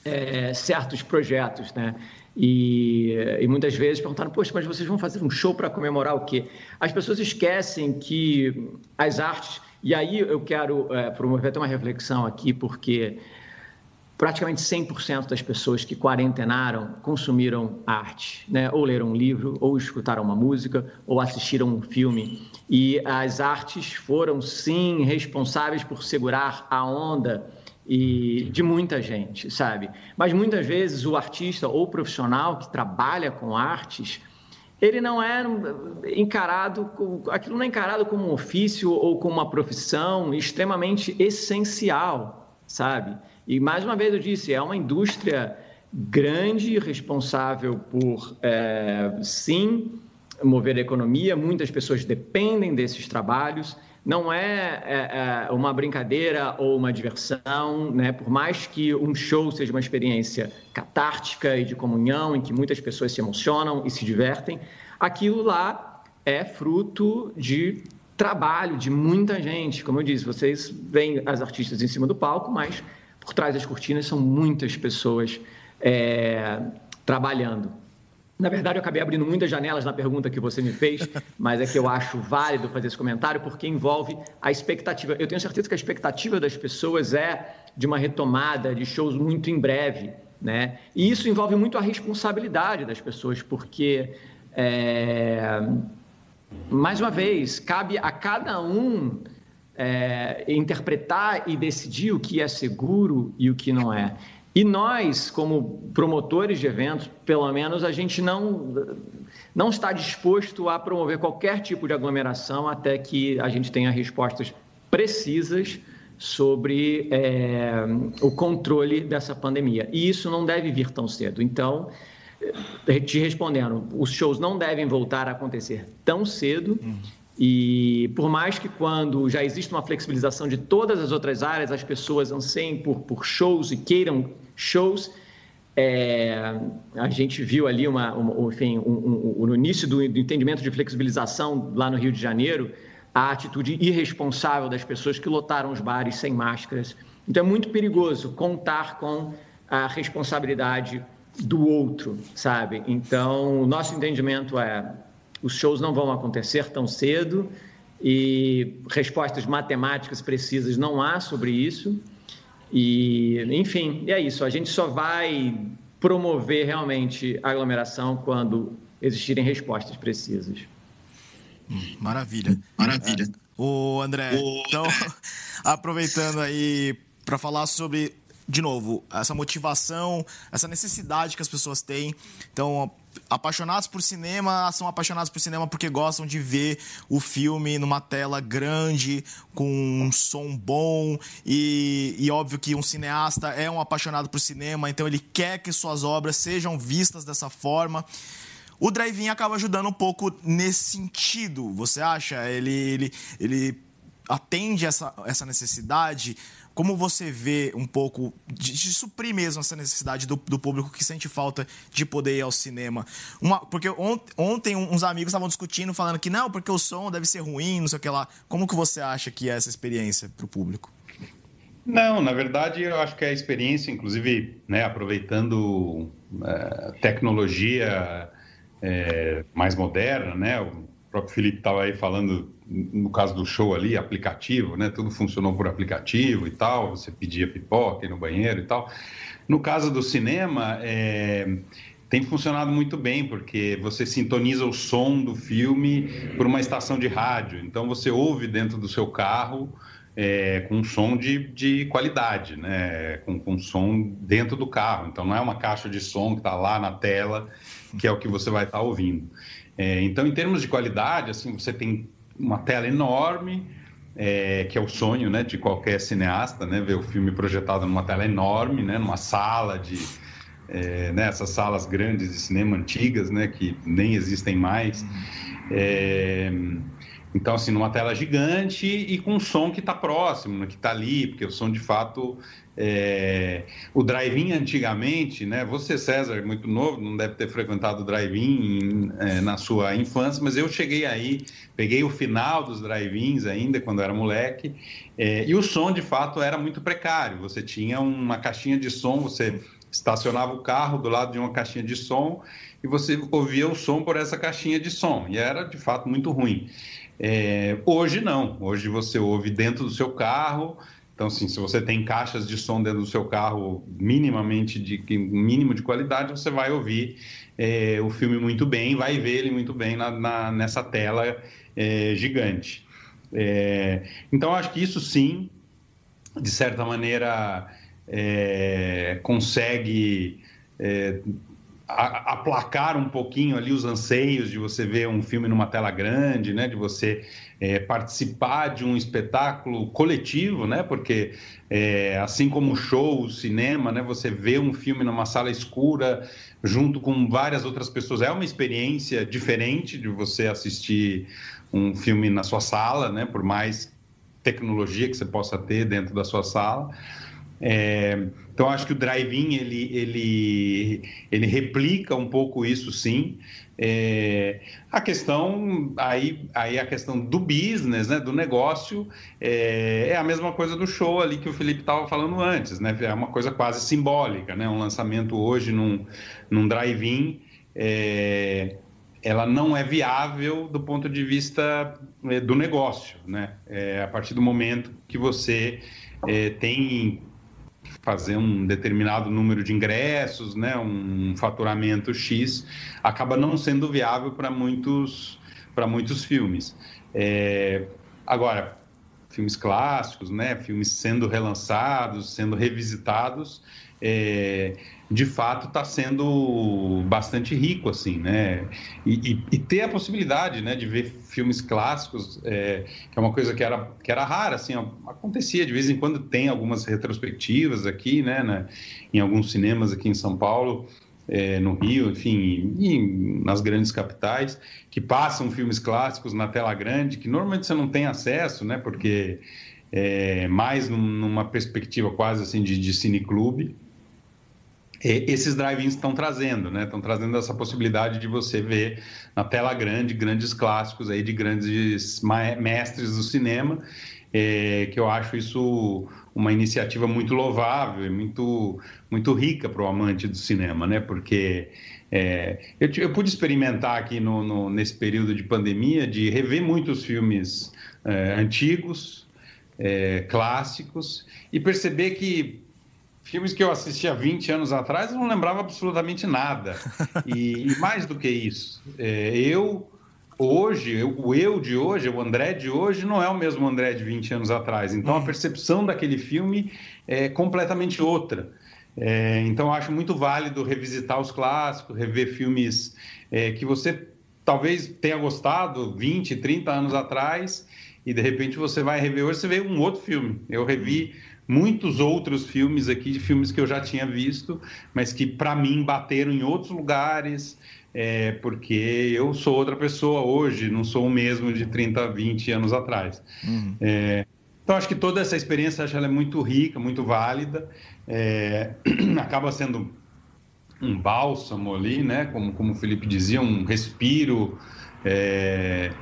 é, certos projetos, né? E, e, muitas vezes perguntaram, poxa, mas vocês vão fazer um show para comemorar o quê? As pessoas esquecem que as artes e aí eu quero é, promover até uma reflexão aqui, porque praticamente 100% das pessoas que quarentenaram consumiram arte, né? ou leram um livro, ou escutaram uma música, ou assistiram um filme. E as artes foram, sim, responsáveis por segurar a onda e de muita gente, sabe? Mas muitas vezes o artista ou o profissional que trabalha com artes ele não é encarado, aquilo não é encarado como um ofício ou como uma profissão extremamente essencial, sabe? E mais uma vez eu disse, é uma indústria grande, responsável por, é, sim, mover a economia, muitas pessoas dependem desses trabalhos, não é, é, é, uma brincadeira ou uma diversão, né? por mais que um show seja uma experiência catártica e de comunhão, em que muitas pessoas se emocionam e se divertem, aquilo lá é fruto de trabalho de muita gente. Como eu disse, vocês veem as artistas em cima do palco, mas por trás das cortinas são muitas pessoas é, trabalhando. Na verdade, eu acabei abrindo muitas janelas na pergunta que você me fez, mas é que eu acho válido fazer esse comentário porque envolve a expectativa. Eu tenho certeza que a expectativa das pessoas é de uma retomada de shows muito em breve, né? E isso envolve muito a responsabilidade das pessoas, porque, é... mais uma vez, cabe a cada um é, interpretar e decidir o que é seguro e o que não é. E nós, como promotores de eventos, pelo menos a gente não, não está disposto a promover qualquer tipo de aglomeração até que a gente tenha respostas precisas sobre é, o controle dessa pandemia. E isso não deve vir tão cedo. Então, te respondendo, os shows não devem voltar a acontecer tão cedo. Uhum. E por mais que quando já existe uma flexibilização de todas as outras áreas, as pessoas anseiem por, por shows e queiram shows, é, a gente viu ali uma, uma enfim, um, um, no início do, do, entendimento de flexibilização lá no Rio de Janeiro, a atitude irresponsável das pessoas que lotaram os bares sem máscaras. Então é muito perigoso contar com a responsabilidade do outro, sabe? Então, o nosso entendimento é os shows não vão acontecer tão cedo e respostas matemáticas precisas não há sobre isso. E, enfim, é isso. A gente só vai promover realmente a aglomeração quando existirem respostas precisas. Maravilha. Maravilha. É. O André, o... então, aproveitando aí para falar sobre de novo, essa motivação, essa necessidade que as pessoas têm. Então, apaixonados por cinema são apaixonados por cinema porque gostam de ver o filme numa tela grande, com um som bom. E, e óbvio que um cineasta é um apaixonado por cinema, então ele quer que suas obras sejam vistas dessa forma. O drive-in acaba ajudando um pouco nesse sentido, você acha? Ele, ele, ele atende essa, essa necessidade? Como você vê um pouco de, de suprir mesmo essa necessidade do, do, público que sente falta de poder ir ao cinema? Uma, porque ont, ontem uns amigos estavam discutindo, falando que não, porque o som deve ser ruim, não sei o que lá. Como que você acha que é essa experiência para o público? Não, na verdade eu acho que é a experiência, inclusive, né, aproveitando é, tecnologia é, mais moderna, né? O próprio Felipe estava aí falando no caso do show ali, aplicativo, né? Tudo funcionou por aplicativo e tal. Você pedia pipoca no banheiro e tal. No caso do cinema, é, tem funcionado muito bem, porque você sintoniza o som do filme por uma estação de rádio. Então você ouve dentro do seu carro é, com som de, de qualidade, né? Com, com som dentro do carro. Então não é uma caixa de som que está lá na tela, que é o que você vai estar tá ouvindo. É, então, em termos de qualidade, assim, você tem uma tela enorme, é, que é o sonho né, de qualquer cineasta, né, ver o filme projetado numa tela enorme, né, numa sala de. É, né, essas salas grandes de cinema antigas, né, que nem existem mais. É, então, assim, numa tela gigante e com um som que está próximo, né, que está ali, porque o som de fato é... O drive-in antigamente, né? Você, César, muito novo, não deve ter frequentado o drive-in é, na sua infância, mas eu cheguei aí, peguei o final dos drive-ins ainda, quando era moleque, é... e o som, de fato, era muito precário. Você tinha uma caixinha de som, você estacionava o carro do lado de uma caixinha de som e você ouvia o som por essa caixinha de som, e era, de fato, muito ruim. É... hoje não, hoje você ouve dentro do seu carro então, assim, se você tem caixas de som dentro do seu carro minimamente de mínimo de qualidade, você vai ouvir é, o filme muito bem, vai ver ele muito bem na, na nessa tela é, gigante. É, então, acho que isso sim, de certa maneira, é, consegue é, aplacar um pouquinho ali os anseios de você ver um filme numa tela grande, né? De você é, participar de um espetáculo coletivo, né? Porque é, assim como o show, o cinema, né? Você vê um filme numa sala escura junto com várias outras pessoas é uma experiência diferente de você assistir um filme na sua sala, né? Por mais tecnologia que você possa ter dentro da sua sala. É, então acho que o drive-in ele, ele, ele replica um pouco isso sim. É, a questão aí, aí a questão do business, né, do negócio é, é a mesma coisa do show ali que o Felipe estava falando antes, né? É uma coisa quase simbólica, né? Um lançamento hoje num, num drive-in é, ela não é viável do ponto de vista é, do negócio, né? É, a partir do momento que você é, tem fazer um determinado número de ingressos, né, um faturamento X, acaba não sendo viável para muitos, muitos filmes. É, agora, filmes clássicos, né, filmes sendo relançados, sendo revisitados, é, de fato está sendo bastante rico assim, né? E, e, e, ter a possibilidade, né, de ver filmes clássicos, é, que é uma coisa que era que era rara, assim, acontecia de vez em quando tem algumas retrospectivas aqui, né, né em alguns cinemas aqui em São Paulo. É, no Rio, enfim, e nas grandes capitais, que passam filmes clássicos na tela grande, que normalmente você não tem acesso, né? Porque é mais numa perspectiva quase assim de, de cineclube. Esses drive-ins estão trazendo, né? Estão trazendo essa possibilidade de você ver na tela grande grandes clássicos aí de grandes mestres do cinema, é, que eu acho isso uma iniciativa muito louvável e muito muito rica para o amante do cinema, né? Porque é, eu, eu, pude experimentar aqui no, no, nesse período de pandemia de rever muitos filmes é, antigos, é, clássicos e perceber que filmes que eu assisti há 20 anos atrás, eu não lembrava absolutamente nada. E, e mais do que isso, é, eu hoje, o eu de hoje, o André de hoje, não é o mesmo André de 20 anos atrás. Então a hum. percepção daquele filme é completamente outra. É, então eu acho muito válido revisitar os clássicos, rever filmes é, que você talvez tenha gostado 20, 30 anos atrás e de repente você vai rever hoje, você vê um outro filme. Eu revi hum muitos outros filmes aqui, de filmes que eu já tinha visto, mas que para mim bateram em outros lugares, é, porque eu sou outra pessoa hoje, não sou o mesmo de 30, 20 anos atrás. Uhum. É, então, acho que toda essa experiência acho ela é muito rica, muito válida, é, acaba sendo um bálsamo ali, né? Como, como o Felipe dizia, um respiro. É,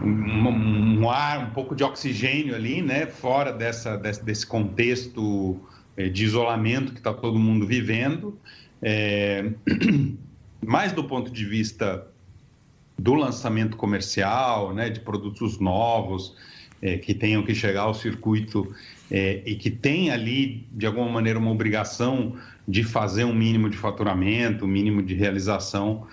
um, um, ar, um pouco de oxigênio ali, né? Fora dessa, desse, desse contexto é, de isolamento que está todo mundo vivendo. É, mais do ponto de vista do lançamento comercial, né? De produtos novos é, que tenham que chegar ao circuito e que tem ali, de alguma maneira, uma obrigação de fazer um mínimo de faturamento, um mínimo de realização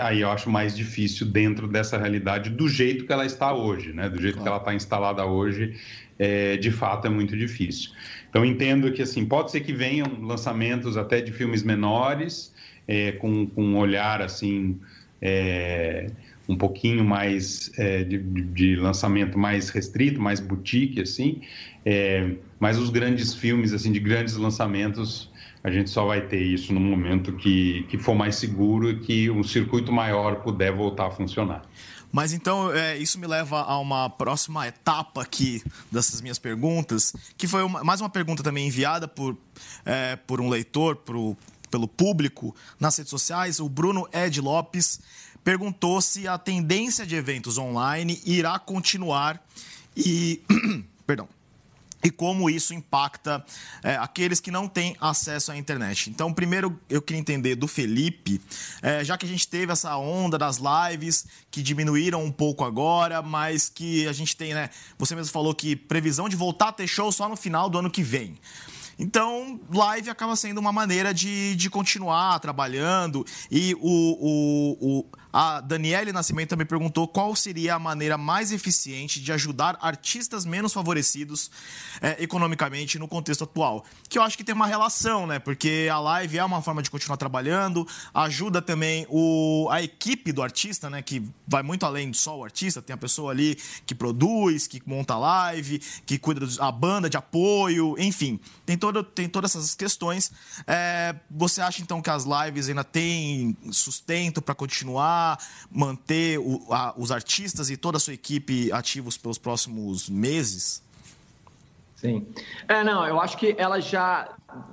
aí eu acho mais difícil dentro dessa realidade do jeito que ela está hoje, né? Do jeito claro. que ela está instalada hoje, é, de fato é muito difícil. Então entendo que assim pode ser que venham lançamentos até de filmes menores, é, com, com um olhar assim é, um pouquinho mais é, de, de, lançamento mais restrito, mais boutique assim, é, mas os grandes filmes assim de grandes lançamentos a gente só vai ter isso no momento que, que for mais seguro e que um circuito maior puder voltar a funcionar. Mas então, é, isso me leva a uma próxima etapa aqui dessas minhas perguntas, que foi uma, mais uma pergunta também enviada por, é, por um leitor, pelo público nas redes sociais. O Bruno Ed Lopes perguntou se a tendência de eventos online irá continuar e. Perdão e como isso impacta é, aqueles que não têm acesso à internet. Então, primeiro eu queria entender do Felipe, é, já que a gente teve essa onda das lives que diminuíram um pouco agora, mas que a gente tem, né? Você mesmo falou que previsão de voltar a ter show só no final do ano que vem. Então, live acaba sendo uma maneira de, de continuar trabalhando. E o, o, o, a Daniele Nascimento também perguntou qual seria a maneira mais eficiente de ajudar artistas menos favorecidos é, economicamente no contexto atual. Que eu acho que tem uma relação, né? Porque a live é uma forma de continuar trabalhando, ajuda também o, a equipe do artista, né? Que vai muito além de só o artista, tem a pessoa ali que produz, que monta a live, que cuida da banda de apoio, enfim, tem, todo, tem todas essas questões. É, você acha então que as lives ainda têm sustento para continuar? Manter o, a, os artistas e toda a sua equipe ativos pelos próximos meses? Sim. É, não, eu acho que elas já,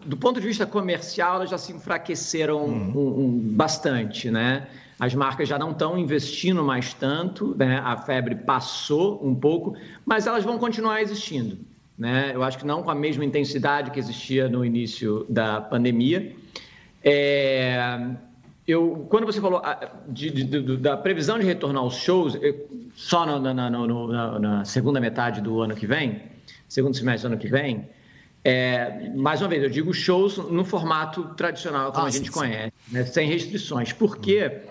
do ponto de vista comercial, elas já se enfraqueceram uhum. um, um, bastante, né? As marcas já não estão investindo mais tanto, né? A febre passou um pouco, mas elas vão continuar existindo, né? Eu acho que não com a mesma intensidade que existia no início da pandemia. É... eu, quando você falou ah, de, de, de, da previsão de retornar aos shows, eu, só na, na, na, na, segunda metade do ano que vem, segundo semestre do ano que vem, é, mais uma vez, eu digo shows no formato tradicional, como ah, a gente sim, conhece, né, sem restrições. Porque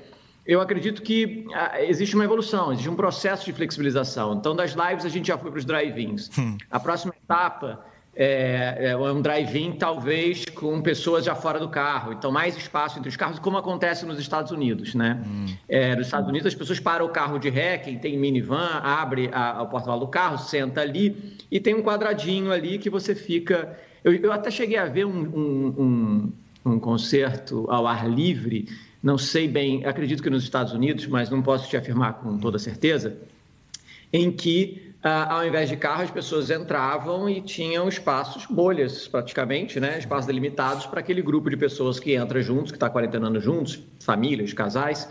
eu acredito que ah, existe uma evolução, existe um processo de flexibilização. Então, das lives, a gente já foi para os drive-ins. Hum. A próxima etapa é, é um drive-in, talvez com pessoas já fora do carro. Então, mais espaço entre os carros, como acontece nos Estados Unidos. Né? Hum. É, nos Estados Unidos, as pessoas param o carro de ré, quem tem minivan, abre a, o porta do carro, senta ali e tem um quadradinho ali que você fica. Eu, eu até cheguei a ver um, um, um, um concerto ao ar livre, não sei bem, acredito que nos Estados Unidos, mas não posso te afirmar com toda certeza, em que ao invés de carro, as pessoas entravam e tinham espaços, bolhas praticamente, né? espaços delimitados para aquele grupo de pessoas que entra juntos, que está quarentenando juntos, famílias, casais,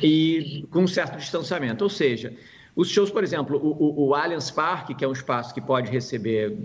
e com um certo distanciamento. Ou seja, os shows, por exemplo, o, o, o Allianz Parque, que é um espaço que pode receber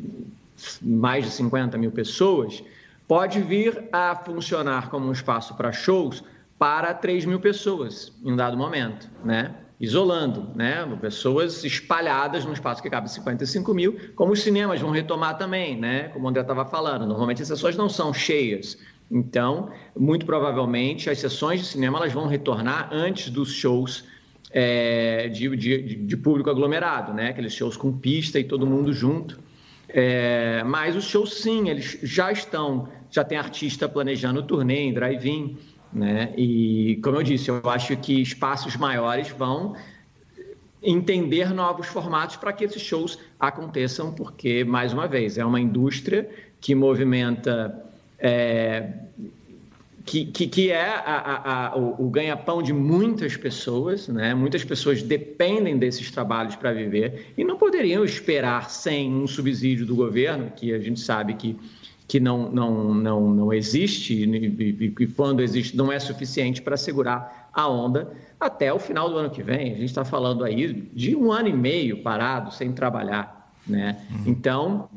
mais de 50 mil pessoas, pode vir a funcionar como um espaço para shows para 3 mil pessoas em um dado momento, né? Isolando, né? Pessoas espalhadas num espaço que cabe 55 mil, como os cinemas vão retomar também, né? Como o André estava falando. Normalmente as sessões não são cheias. Então, muito provavelmente, as sessões de cinema elas vão retornar antes dos shows é, de, de, de, público aglomerado, né? Aqueles shows com pista e todo mundo junto. É, mas os shows, sim, eles já estão, já tem artista planejando turnê em drive-in, né? E, como eu disse, eu acho que espaços maiores vão entender novos formatos para que esses shows aconteçam, porque, mais uma vez, é uma indústria que movimenta. É, que, que, que, é a, a, o, o ganha-pão de muitas pessoas, né? muitas pessoas dependem desses trabalhos para viver e não poderiam esperar sem um subsídio do governo, que a gente sabe que que não, não, não, não existe e, e quando existe não é suficiente para segurar a onda até o final do ano que vem. A gente está falando aí de um ano e meio parado, sem trabalhar. Né? Uhum. Então,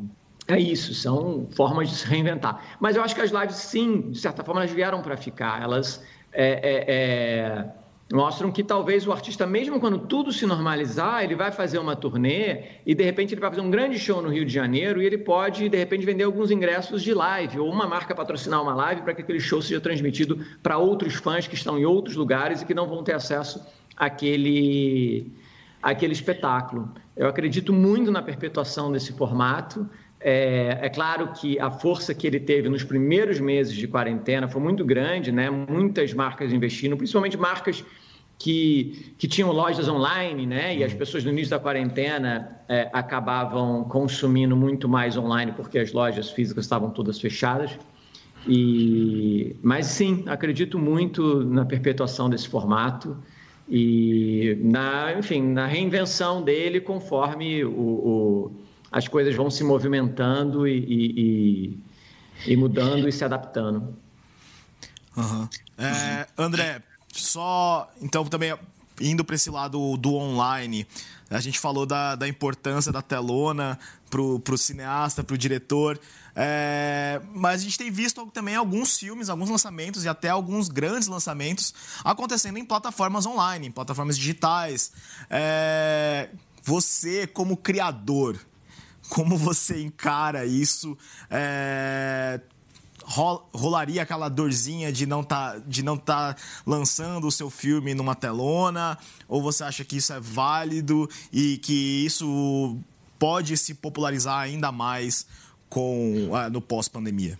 é isso, são formas de se reinventar. Mas eu acho que as lives, sim, de certa forma, elas vieram para ficar. Elas. É, é, é mostram que talvez o artista, mesmo quando tudo se normalizar, ele vai fazer uma turnê e de repente ele vai fazer um grande show no Rio de Janeiro e ele pode de repente vender alguns ingressos de live ou uma marca patrocinar uma live para que aquele show seja transmitido para outros fãs que estão em outros lugares e que não vão ter acesso àquele, àquele espetáculo. Eu acredito muito na perpetuação desse formato. É, é, claro que a força que ele teve nos primeiros meses de quarentena foi muito grande, né? Muitas marcas investindo, principalmente marcas que, que tinham lojas online, né? E as uhum. pessoas no início da quarentena é, acabavam consumindo muito mais online porque as lojas físicas estavam todas fechadas. E, mas sim, acredito muito na perpetuação desse formato e na, enfim, na reinvenção dele conforme o, o as coisas vão se movimentando e, e, e mudando e se adaptando. Uhum. É, André, só então também indo para esse lado do online, a gente falou da, da importância da telona para o cineasta, para o diretor. É, mas a gente tem visto também alguns filmes, alguns lançamentos e até alguns grandes lançamentos acontecendo em plataformas online, em plataformas digitais. É, você, como criador, como você encara isso? É, rolaria aquela dorzinha de não tá de não tá lançando o seu filme numa telona ou você acha que isso é válido e que isso pode se popularizar ainda mais com ah, no pós pandemia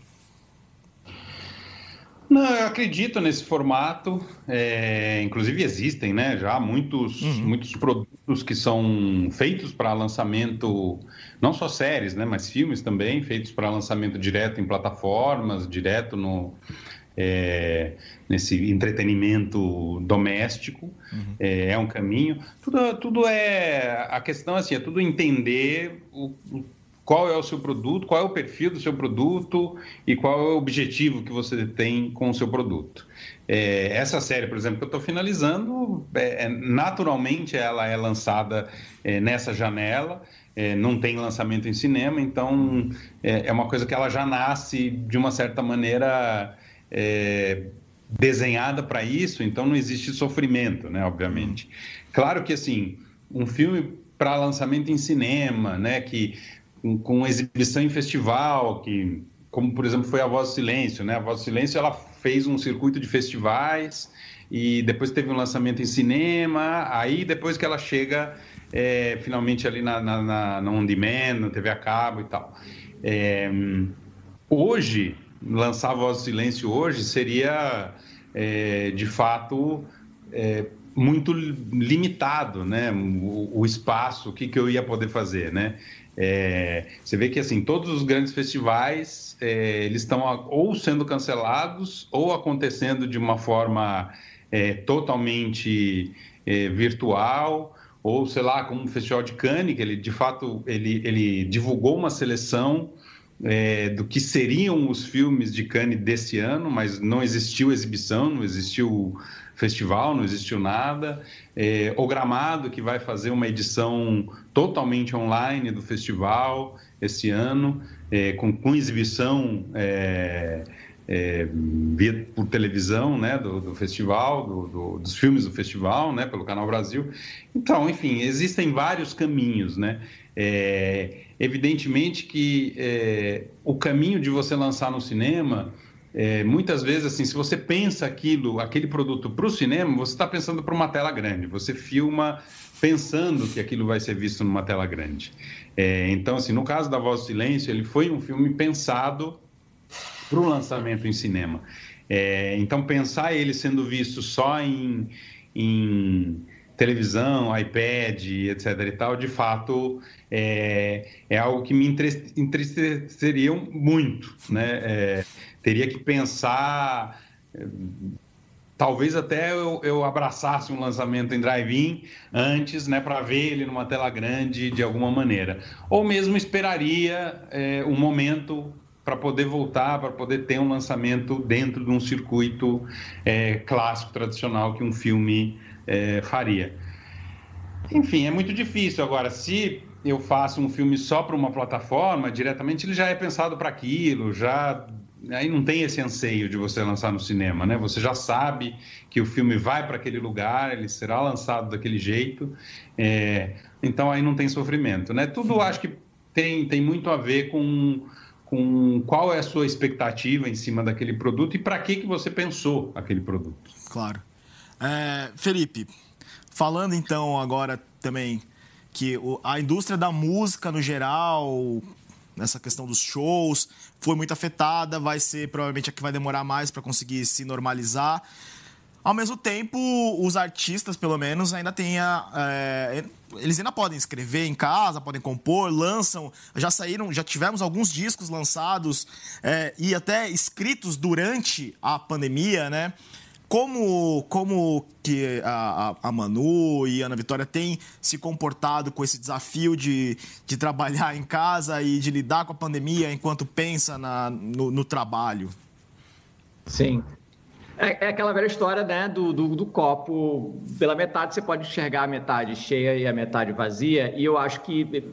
não, eu acredito nesse formato. É, inclusive existem, né? Já muitos, uhum. muitos produtos que são feitos para lançamento, não só séries, né? Mas filmes também feitos para lançamento direto em plataformas, direto no é, nesse entretenimento doméstico. Uhum. É, é, um caminho. Tudo, tudo é a questão assim, é tudo entender o, o qual é o seu produto, qual é o perfil do seu produto e qual é o objetivo que você tem com o seu produto. É, essa série, por exemplo, que eu estou finalizando, é, é, naturalmente ela é lançada é, nessa janela, é, não tem lançamento em cinema, então é, é, uma coisa que ela já nasce de uma certa maneira desenhada para isso, então não existe sofrimento, né? Obviamente. Claro que assim, um filme para lançamento em cinema, né? Que com, com, exibição em festival, que como por exemplo foi a Voz do Silêncio, né? A Voz do Silêncio ela fez um circuito de festivais e depois teve um lançamento em cinema. Aí depois que ela chega é, finalmente ali na, na, na, na on demand, na TV a cabo e tal. É, hoje lançar a Voz do Silêncio hoje seria, é, de fato, é, muito limitado, né? O, o, espaço, o que, que eu ia poder fazer, né? É, você vê que assim todos os grandes festivais é, eles estão ou sendo cancelados ou acontecendo de uma forma é, totalmente é, virtual ou sei lá como o Festival de Cannes que ele de fato ele, ele divulgou uma seleção é, do que seriam os filmes de Cannes desse ano, mas não existiu exibição, não existiu festival, não existiu nada. É, o Gramado, que vai fazer uma edição totalmente online do festival esse ano, é, com, com, exibição é, é, via por televisão né, do, do festival, do, do, dos filmes do festival, né, pelo Canal Brasil. Então, enfim, existem vários caminhos, né? É, evidentemente que é, o caminho de você lançar no cinema, é, muitas vezes, assim, se você pensa aquilo, aquele produto para o cinema, você está pensando para uma tela grande. Você filma pensando que aquilo vai ser visto numa tela grande. É, então, assim, no caso da Voz do Silêncio, ele foi um filme pensado para o lançamento em cinema. É, então, pensar ele sendo visto só em, em televisão, iPad, etc. e tal, de fato é, é algo que me entristeceria muito, né? É, teria que pensar, talvez até eu, eu abraçasse um lançamento em drive-in antes, né, para ver ele numa tela grande de alguma maneira, ou mesmo esperaria é, um momento para poder voltar, para poder ter um lançamento dentro de um circuito é, clássico, tradicional que um filme é, faria. Enfim, é muito difícil. Agora, se eu faço um filme só para uma plataforma, diretamente ele já é pensado para aquilo, já aí não tem esse anseio de você lançar no cinema, né? Você já sabe que o filme vai para aquele lugar, ele será lançado daquele jeito, é... então aí não tem sofrimento, né? Tudo acho que tem, tem muito a ver com, com qual é a sua expectativa em cima daquele produto e para que que você pensou aquele produto. Claro. É, Felipe, falando então agora também que a indústria da música no geral, nessa questão dos shows, foi muito afetada, vai ser provavelmente a que vai demorar mais para conseguir se normalizar. Ao mesmo tempo, os artistas, pelo menos, ainda têm a, é, eles ainda podem escrever em casa, podem compor, lançam, já saíram, já tivemos alguns discos lançados é, e até escritos durante a pandemia, né? Como, como que a, a, Manu e a Ana Vitória têm se comportado com esse desafio de, de trabalhar em casa e de lidar com a pandemia enquanto pensa na, no, no trabalho? Sim. É, é, aquela velha história né, do, do, do, copo. Pela metade você pode enxergar a metade cheia e a metade vazia. E eu acho que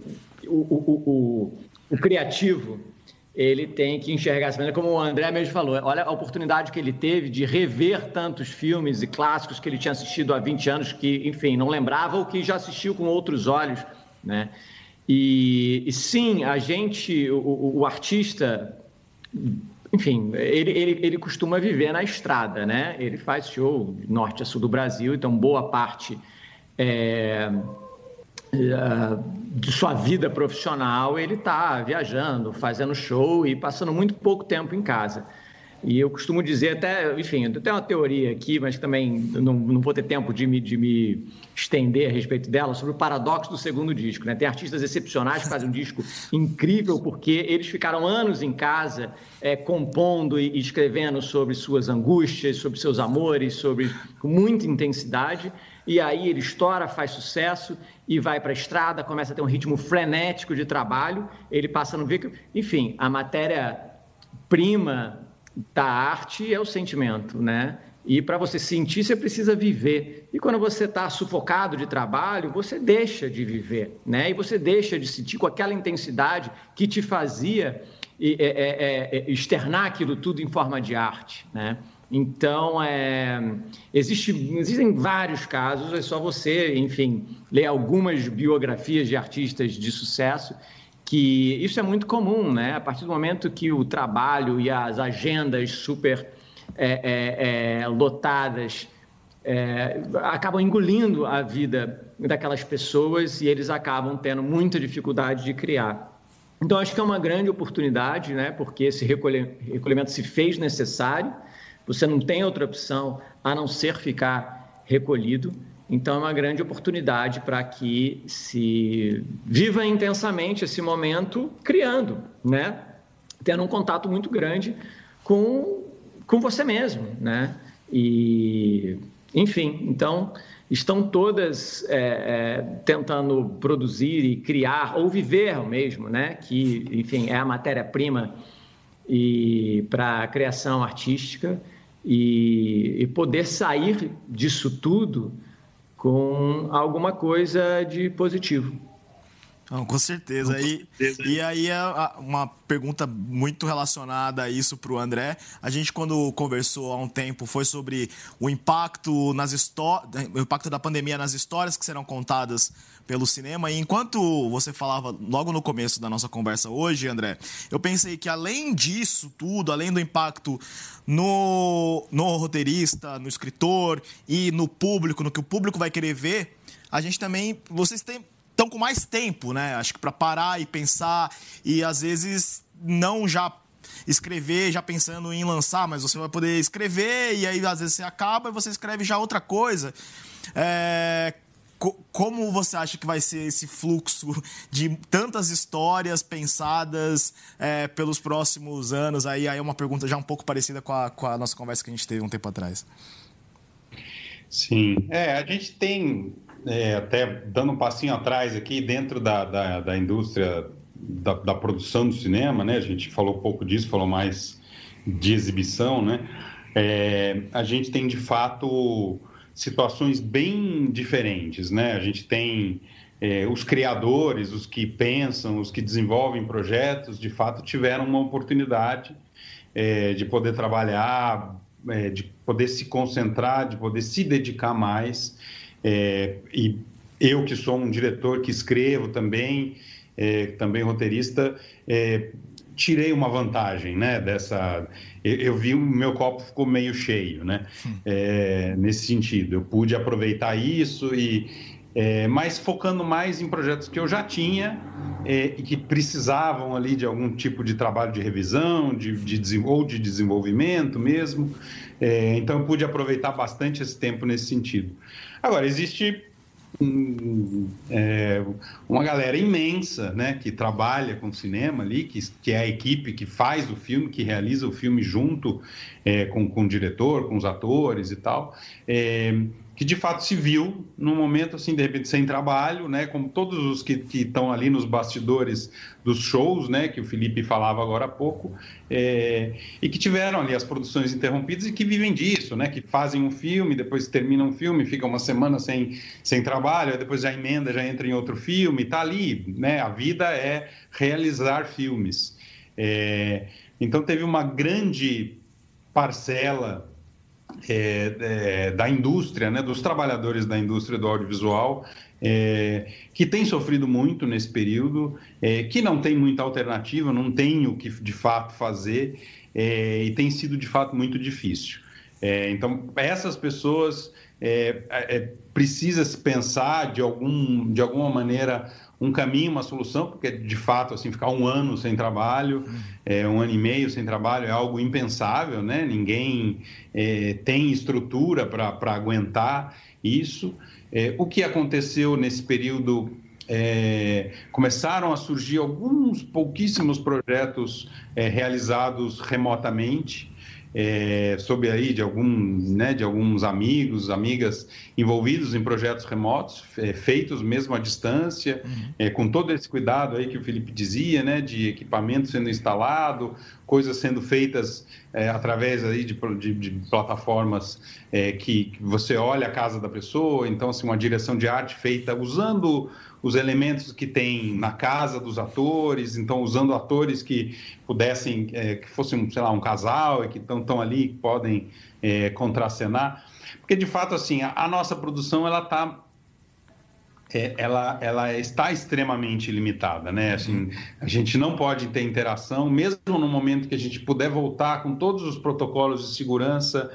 o, o, o, o criativo ele tem que enxergar essa maneira, como o André mesmo falou, olha a oportunidade que ele teve de rever tantos filmes e clássicos que ele tinha assistido há 20 anos, que, enfim, não lembrava ou que já assistiu com outros olhos, né? E, e sim, a gente, o, o artista, enfim, ele, ele, ele costuma viver na estrada, né? Ele faz show norte a sul do Brasil, então boa parte é, de sua vida profissional, ele está viajando, fazendo show e passando muito pouco tempo em casa. E eu costumo dizer até, enfim, eu tenho uma teoria aqui, mas também não, não vou ter tempo de me, de me estender a respeito dela, sobre o paradoxo do segundo disco. Né? Tem artistas excepcionais que fazem um disco incrível porque eles ficaram anos em casa é, compondo e escrevendo sobre suas angústias, sobre seus amores, sobre com muita intensidade e aí ele estoura, faz sucesso e vai para a estrada, começa a ter um ritmo frenético de trabalho, ele passa no veículo. Enfim, a matéria-prima da arte é o sentimento, né? E para você sentir, você precisa viver. E quando você está sufocado de trabalho, você deixa de viver, né? E você deixa de sentir com aquela intensidade que te fazia é, é, é, externar aquilo tudo em forma de arte, né? Então, é, existe, existem vários casos, é só você, enfim, ler algumas biografias de artistas de sucesso, que isso é muito comum, né? A partir do momento que o trabalho e as agendas super é, é, é lotadas é, acabam engolindo a vida daquelas pessoas e eles acabam tendo muita dificuldade de criar. Então, acho que é uma grande oportunidade, né? Porque esse recolhimento se fez necessário você não tem outra opção a não ser ficar recolhido. Então, é uma grande oportunidade para que se viva intensamente esse momento criando, né? Tendo um contato muito grande com, com você mesmo, né? E, enfim, então, estão todas é, é, tentando produzir e criar, ou viver mesmo, né? Que, enfim, é a matéria-prima e para a criação artística e, e poder sair disso tudo com alguma coisa de positivo. Não, com certeza. E, e aí, é uma pergunta muito relacionada a isso para o André. A gente, quando conversou há um tempo, foi sobre o impacto, nas o impacto da pandemia nas histórias que serão contadas pelo cinema. E enquanto você falava logo no começo da nossa conversa hoje, André, eu pensei que além disso tudo, além do impacto no, no roteirista, no escritor e no público, no que o público vai querer ver, a gente também. Vocês têm estão com mais tempo, né? Acho que para parar e pensar e às vezes não já escrever já pensando em lançar, mas você vai poder escrever e aí às vezes você acaba e você escreve já outra coisa. É, co como você acha que vai ser esse fluxo de tantas histórias pensadas é, pelos próximos anos? Aí, aí é uma pergunta já um pouco parecida com a, com a nossa conversa que a gente teve um tempo atrás. Sim, é, a gente tem é, até dando um passinho atrás aqui, dentro da, da, da indústria da, da, produção do cinema, né? A gente falou pouco disso, falou mais de exibição, né? É, a gente tem, de fato, situações bem diferentes, né? A gente tem é, os criadores, os que pensam, os que desenvolvem projetos, de fato, tiveram uma oportunidade é, de poder trabalhar, é, de poder se concentrar, de poder se dedicar mais é, e eu que sou um diretor que escrevo também, é, também roteirista, é, tirei uma vantagem, né? Dessa, eu, eu, vi o meu copo ficou meio cheio, né? É, nesse sentido, eu pude aproveitar isso e é, mas focando mais em projetos que eu já tinha é, e que precisavam ali de algum tipo de trabalho de revisão, de, de ou de desenvolvimento mesmo. É, então eu pude aproveitar bastante esse tempo nesse sentido. Agora, existe é, uma galera imensa né, que trabalha com cinema ali, que, que é a equipe que faz o filme, que realiza o filme junto é, com, com o diretor, com os atores e tal. Que de fato se viu num momento assim de repente sem trabalho, né, como todos os que estão ali nos bastidores dos shows, né, que o Felipe falava agora há pouco, é, e que tiveram ali as produções interrompidas e que vivem disso, né, que fazem um filme, depois terminam um filme, ficam uma semana sem, sem trabalho, depois já emenda, já entra em outro filme, tá ali, né, a vida é realizar filmes. É, então teve uma grande parcela é, é, da indústria, né, dos trabalhadores da indústria do audiovisual, é, que tem sofrido muito nesse período, é, que não tem muita alternativa, não tem o que de fato fazer é, e tem sido de fato muito difícil. É, então, essas pessoas precisa se pensar de, algum, de alguma maneira um caminho, uma solução, porque de fato assim ficar um ano sem trabalho, é, um ano e meio sem trabalho é algo impensável, né? Ninguém é, tem estrutura para aguentar isso. É, o que aconteceu nesse período? É, começaram a surgir alguns pouquíssimos projetos é, realizados remotamente é, soube aí de, algum, né, de alguns amigos, amigas envolvidos em projetos remotos, é, feitos mesmo à distância, uhum. é, com todo esse cuidado aí que o Felipe dizia, né, de equipamento sendo instalado, coisas sendo feitas é, através aí de, de, de plataformas é, que, que, você olha a casa da pessoa, então assim, uma direção de arte feita usando os elementos que tem na casa dos atores, então usando atores que pudessem, é, que fossem, sei lá, um casal e que estão ali, que podem é, contracenar. Porque, de fato, assim, a, a nossa produção, ela está é, ela, ela está extremamente limitada, né? Assim, a gente não pode ter interação, mesmo no momento que a gente puder voltar com todos os protocolos de segurança.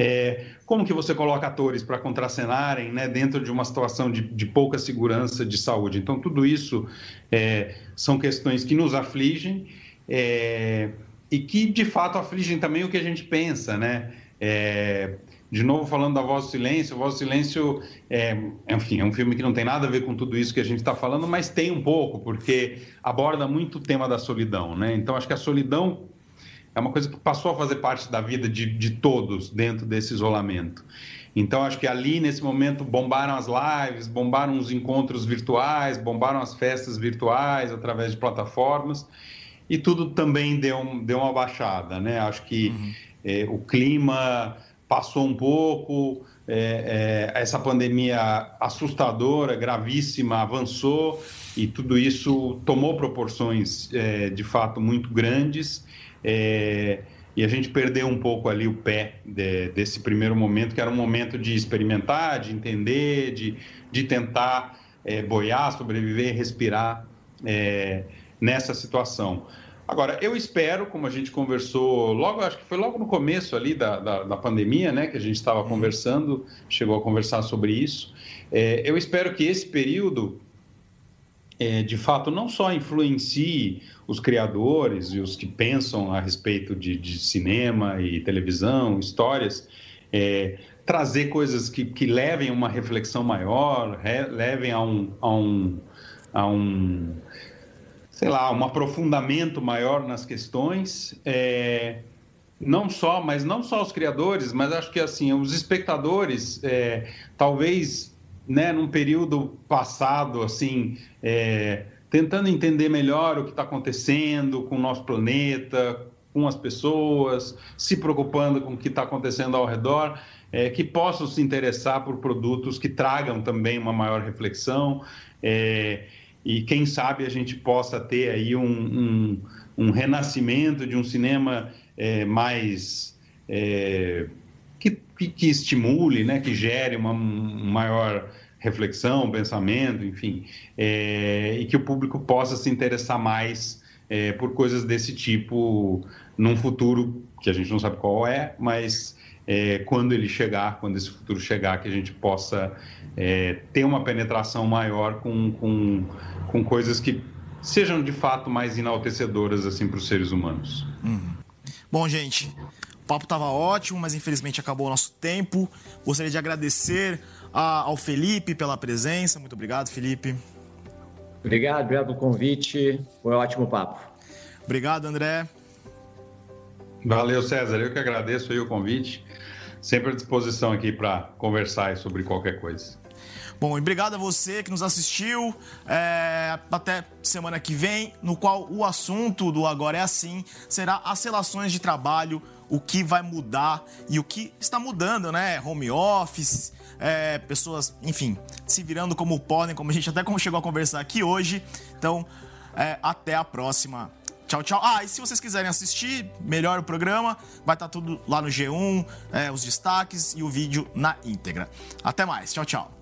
É, como que você coloca atores para contracenarem né, dentro de uma situação de, de, pouca segurança de saúde? Então, tudo isso é, são questões que nos afligem é, e que, de fato, afligem também o que a gente pensa, né? É, de novo falando da Voz do Silêncio, Voz do Silêncio, é, enfim, é um filme que não tem nada a ver com tudo isso que a gente está falando, mas tem um pouco, porque aborda muito o tema da solidão, né? Então, acho que a solidão é uma coisa que passou a fazer parte da vida de, de todos dentro desse isolamento. Então, acho que ali, nesse momento, bombaram as lives, bombaram os encontros virtuais, bombaram as festas virtuais através de plataformas, e tudo também deu, deu uma baixada, né? Acho que uhum. é, o clima passou um pouco, é, é, essa pandemia assustadora, gravíssima, avançou e tudo isso tomou proporções de fato muito grandes. É, e a gente perdeu um pouco ali o pé de, desse primeiro momento, que era um momento de experimentar, de entender, de, de tentar é, boiar, sobreviver, respirar é, nessa situação. Agora, eu espero, como a gente conversou logo, acho que foi logo no começo ali da, da, da pandemia, né, que a gente estava uhum. conversando, chegou a conversar sobre isso. É, eu espero que esse período, é, de fato, não só influencie os criadores e os que pensam a respeito de, de cinema e televisão, histórias, é, trazer coisas que, que levem a uma reflexão maior, re, levem a um, a um, a um sei lá, um aprofundamento maior nas questões. É, não só, mas não só os criadores, mas acho que assim os espectadores, é, talvez, né, num período passado, assim, é, tentando entender melhor o que está acontecendo com o nosso planeta, com as pessoas, se preocupando com o que está acontecendo ao redor, é, que possam se interessar por produtos que tragam também uma maior reflexão. É, e quem sabe a gente possa ter aí um, um, um renascimento de um cinema é, mais é, que, que, estimule, né, que gere uma maior reflexão, pensamento, enfim, é, e que o público possa se interessar mais é, por coisas desse tipo num futuro que a gente não sabe qual é, mas é, quando ele chegar, quando esse futuro chegar, que a gente possa ter uma penetração maior com, com, com coisas que sejam de fato mais enaltecedoras assim para os seres humanos. Uhum. Bom, gente, papo estava ótimo, mas infelizmente acabou o nosso tempo. Gostaria de agradecer a, ao Felipe pela presença. Muito obrigado, Felipe. Obrigado, obrigado pelo convite. Foi um ótimo papo. Obrigado, André. Valeu, César. Eu que agradeço aí o convite sempre à disposição aqui para conversar sobre qualquer coisa. Bom, e obrigado a você que nos assistiu. É, até semana que vem, no qual o assunto do Agora é Assim será as relações de trabalho, o que vai mudar e o que está mudando, né? Home office, é, pessoas, enfim, se virando como podem, como a gente até chegou a conversar aqui hoje. Então, é, até a próxima. Tchau, tchau. Ah, e se vocês quiserem assistir melhor o programa, vai estar tudo lá no G1, é, os destaques e o vídeo na íntegra. Até mais. Tchau, tchau.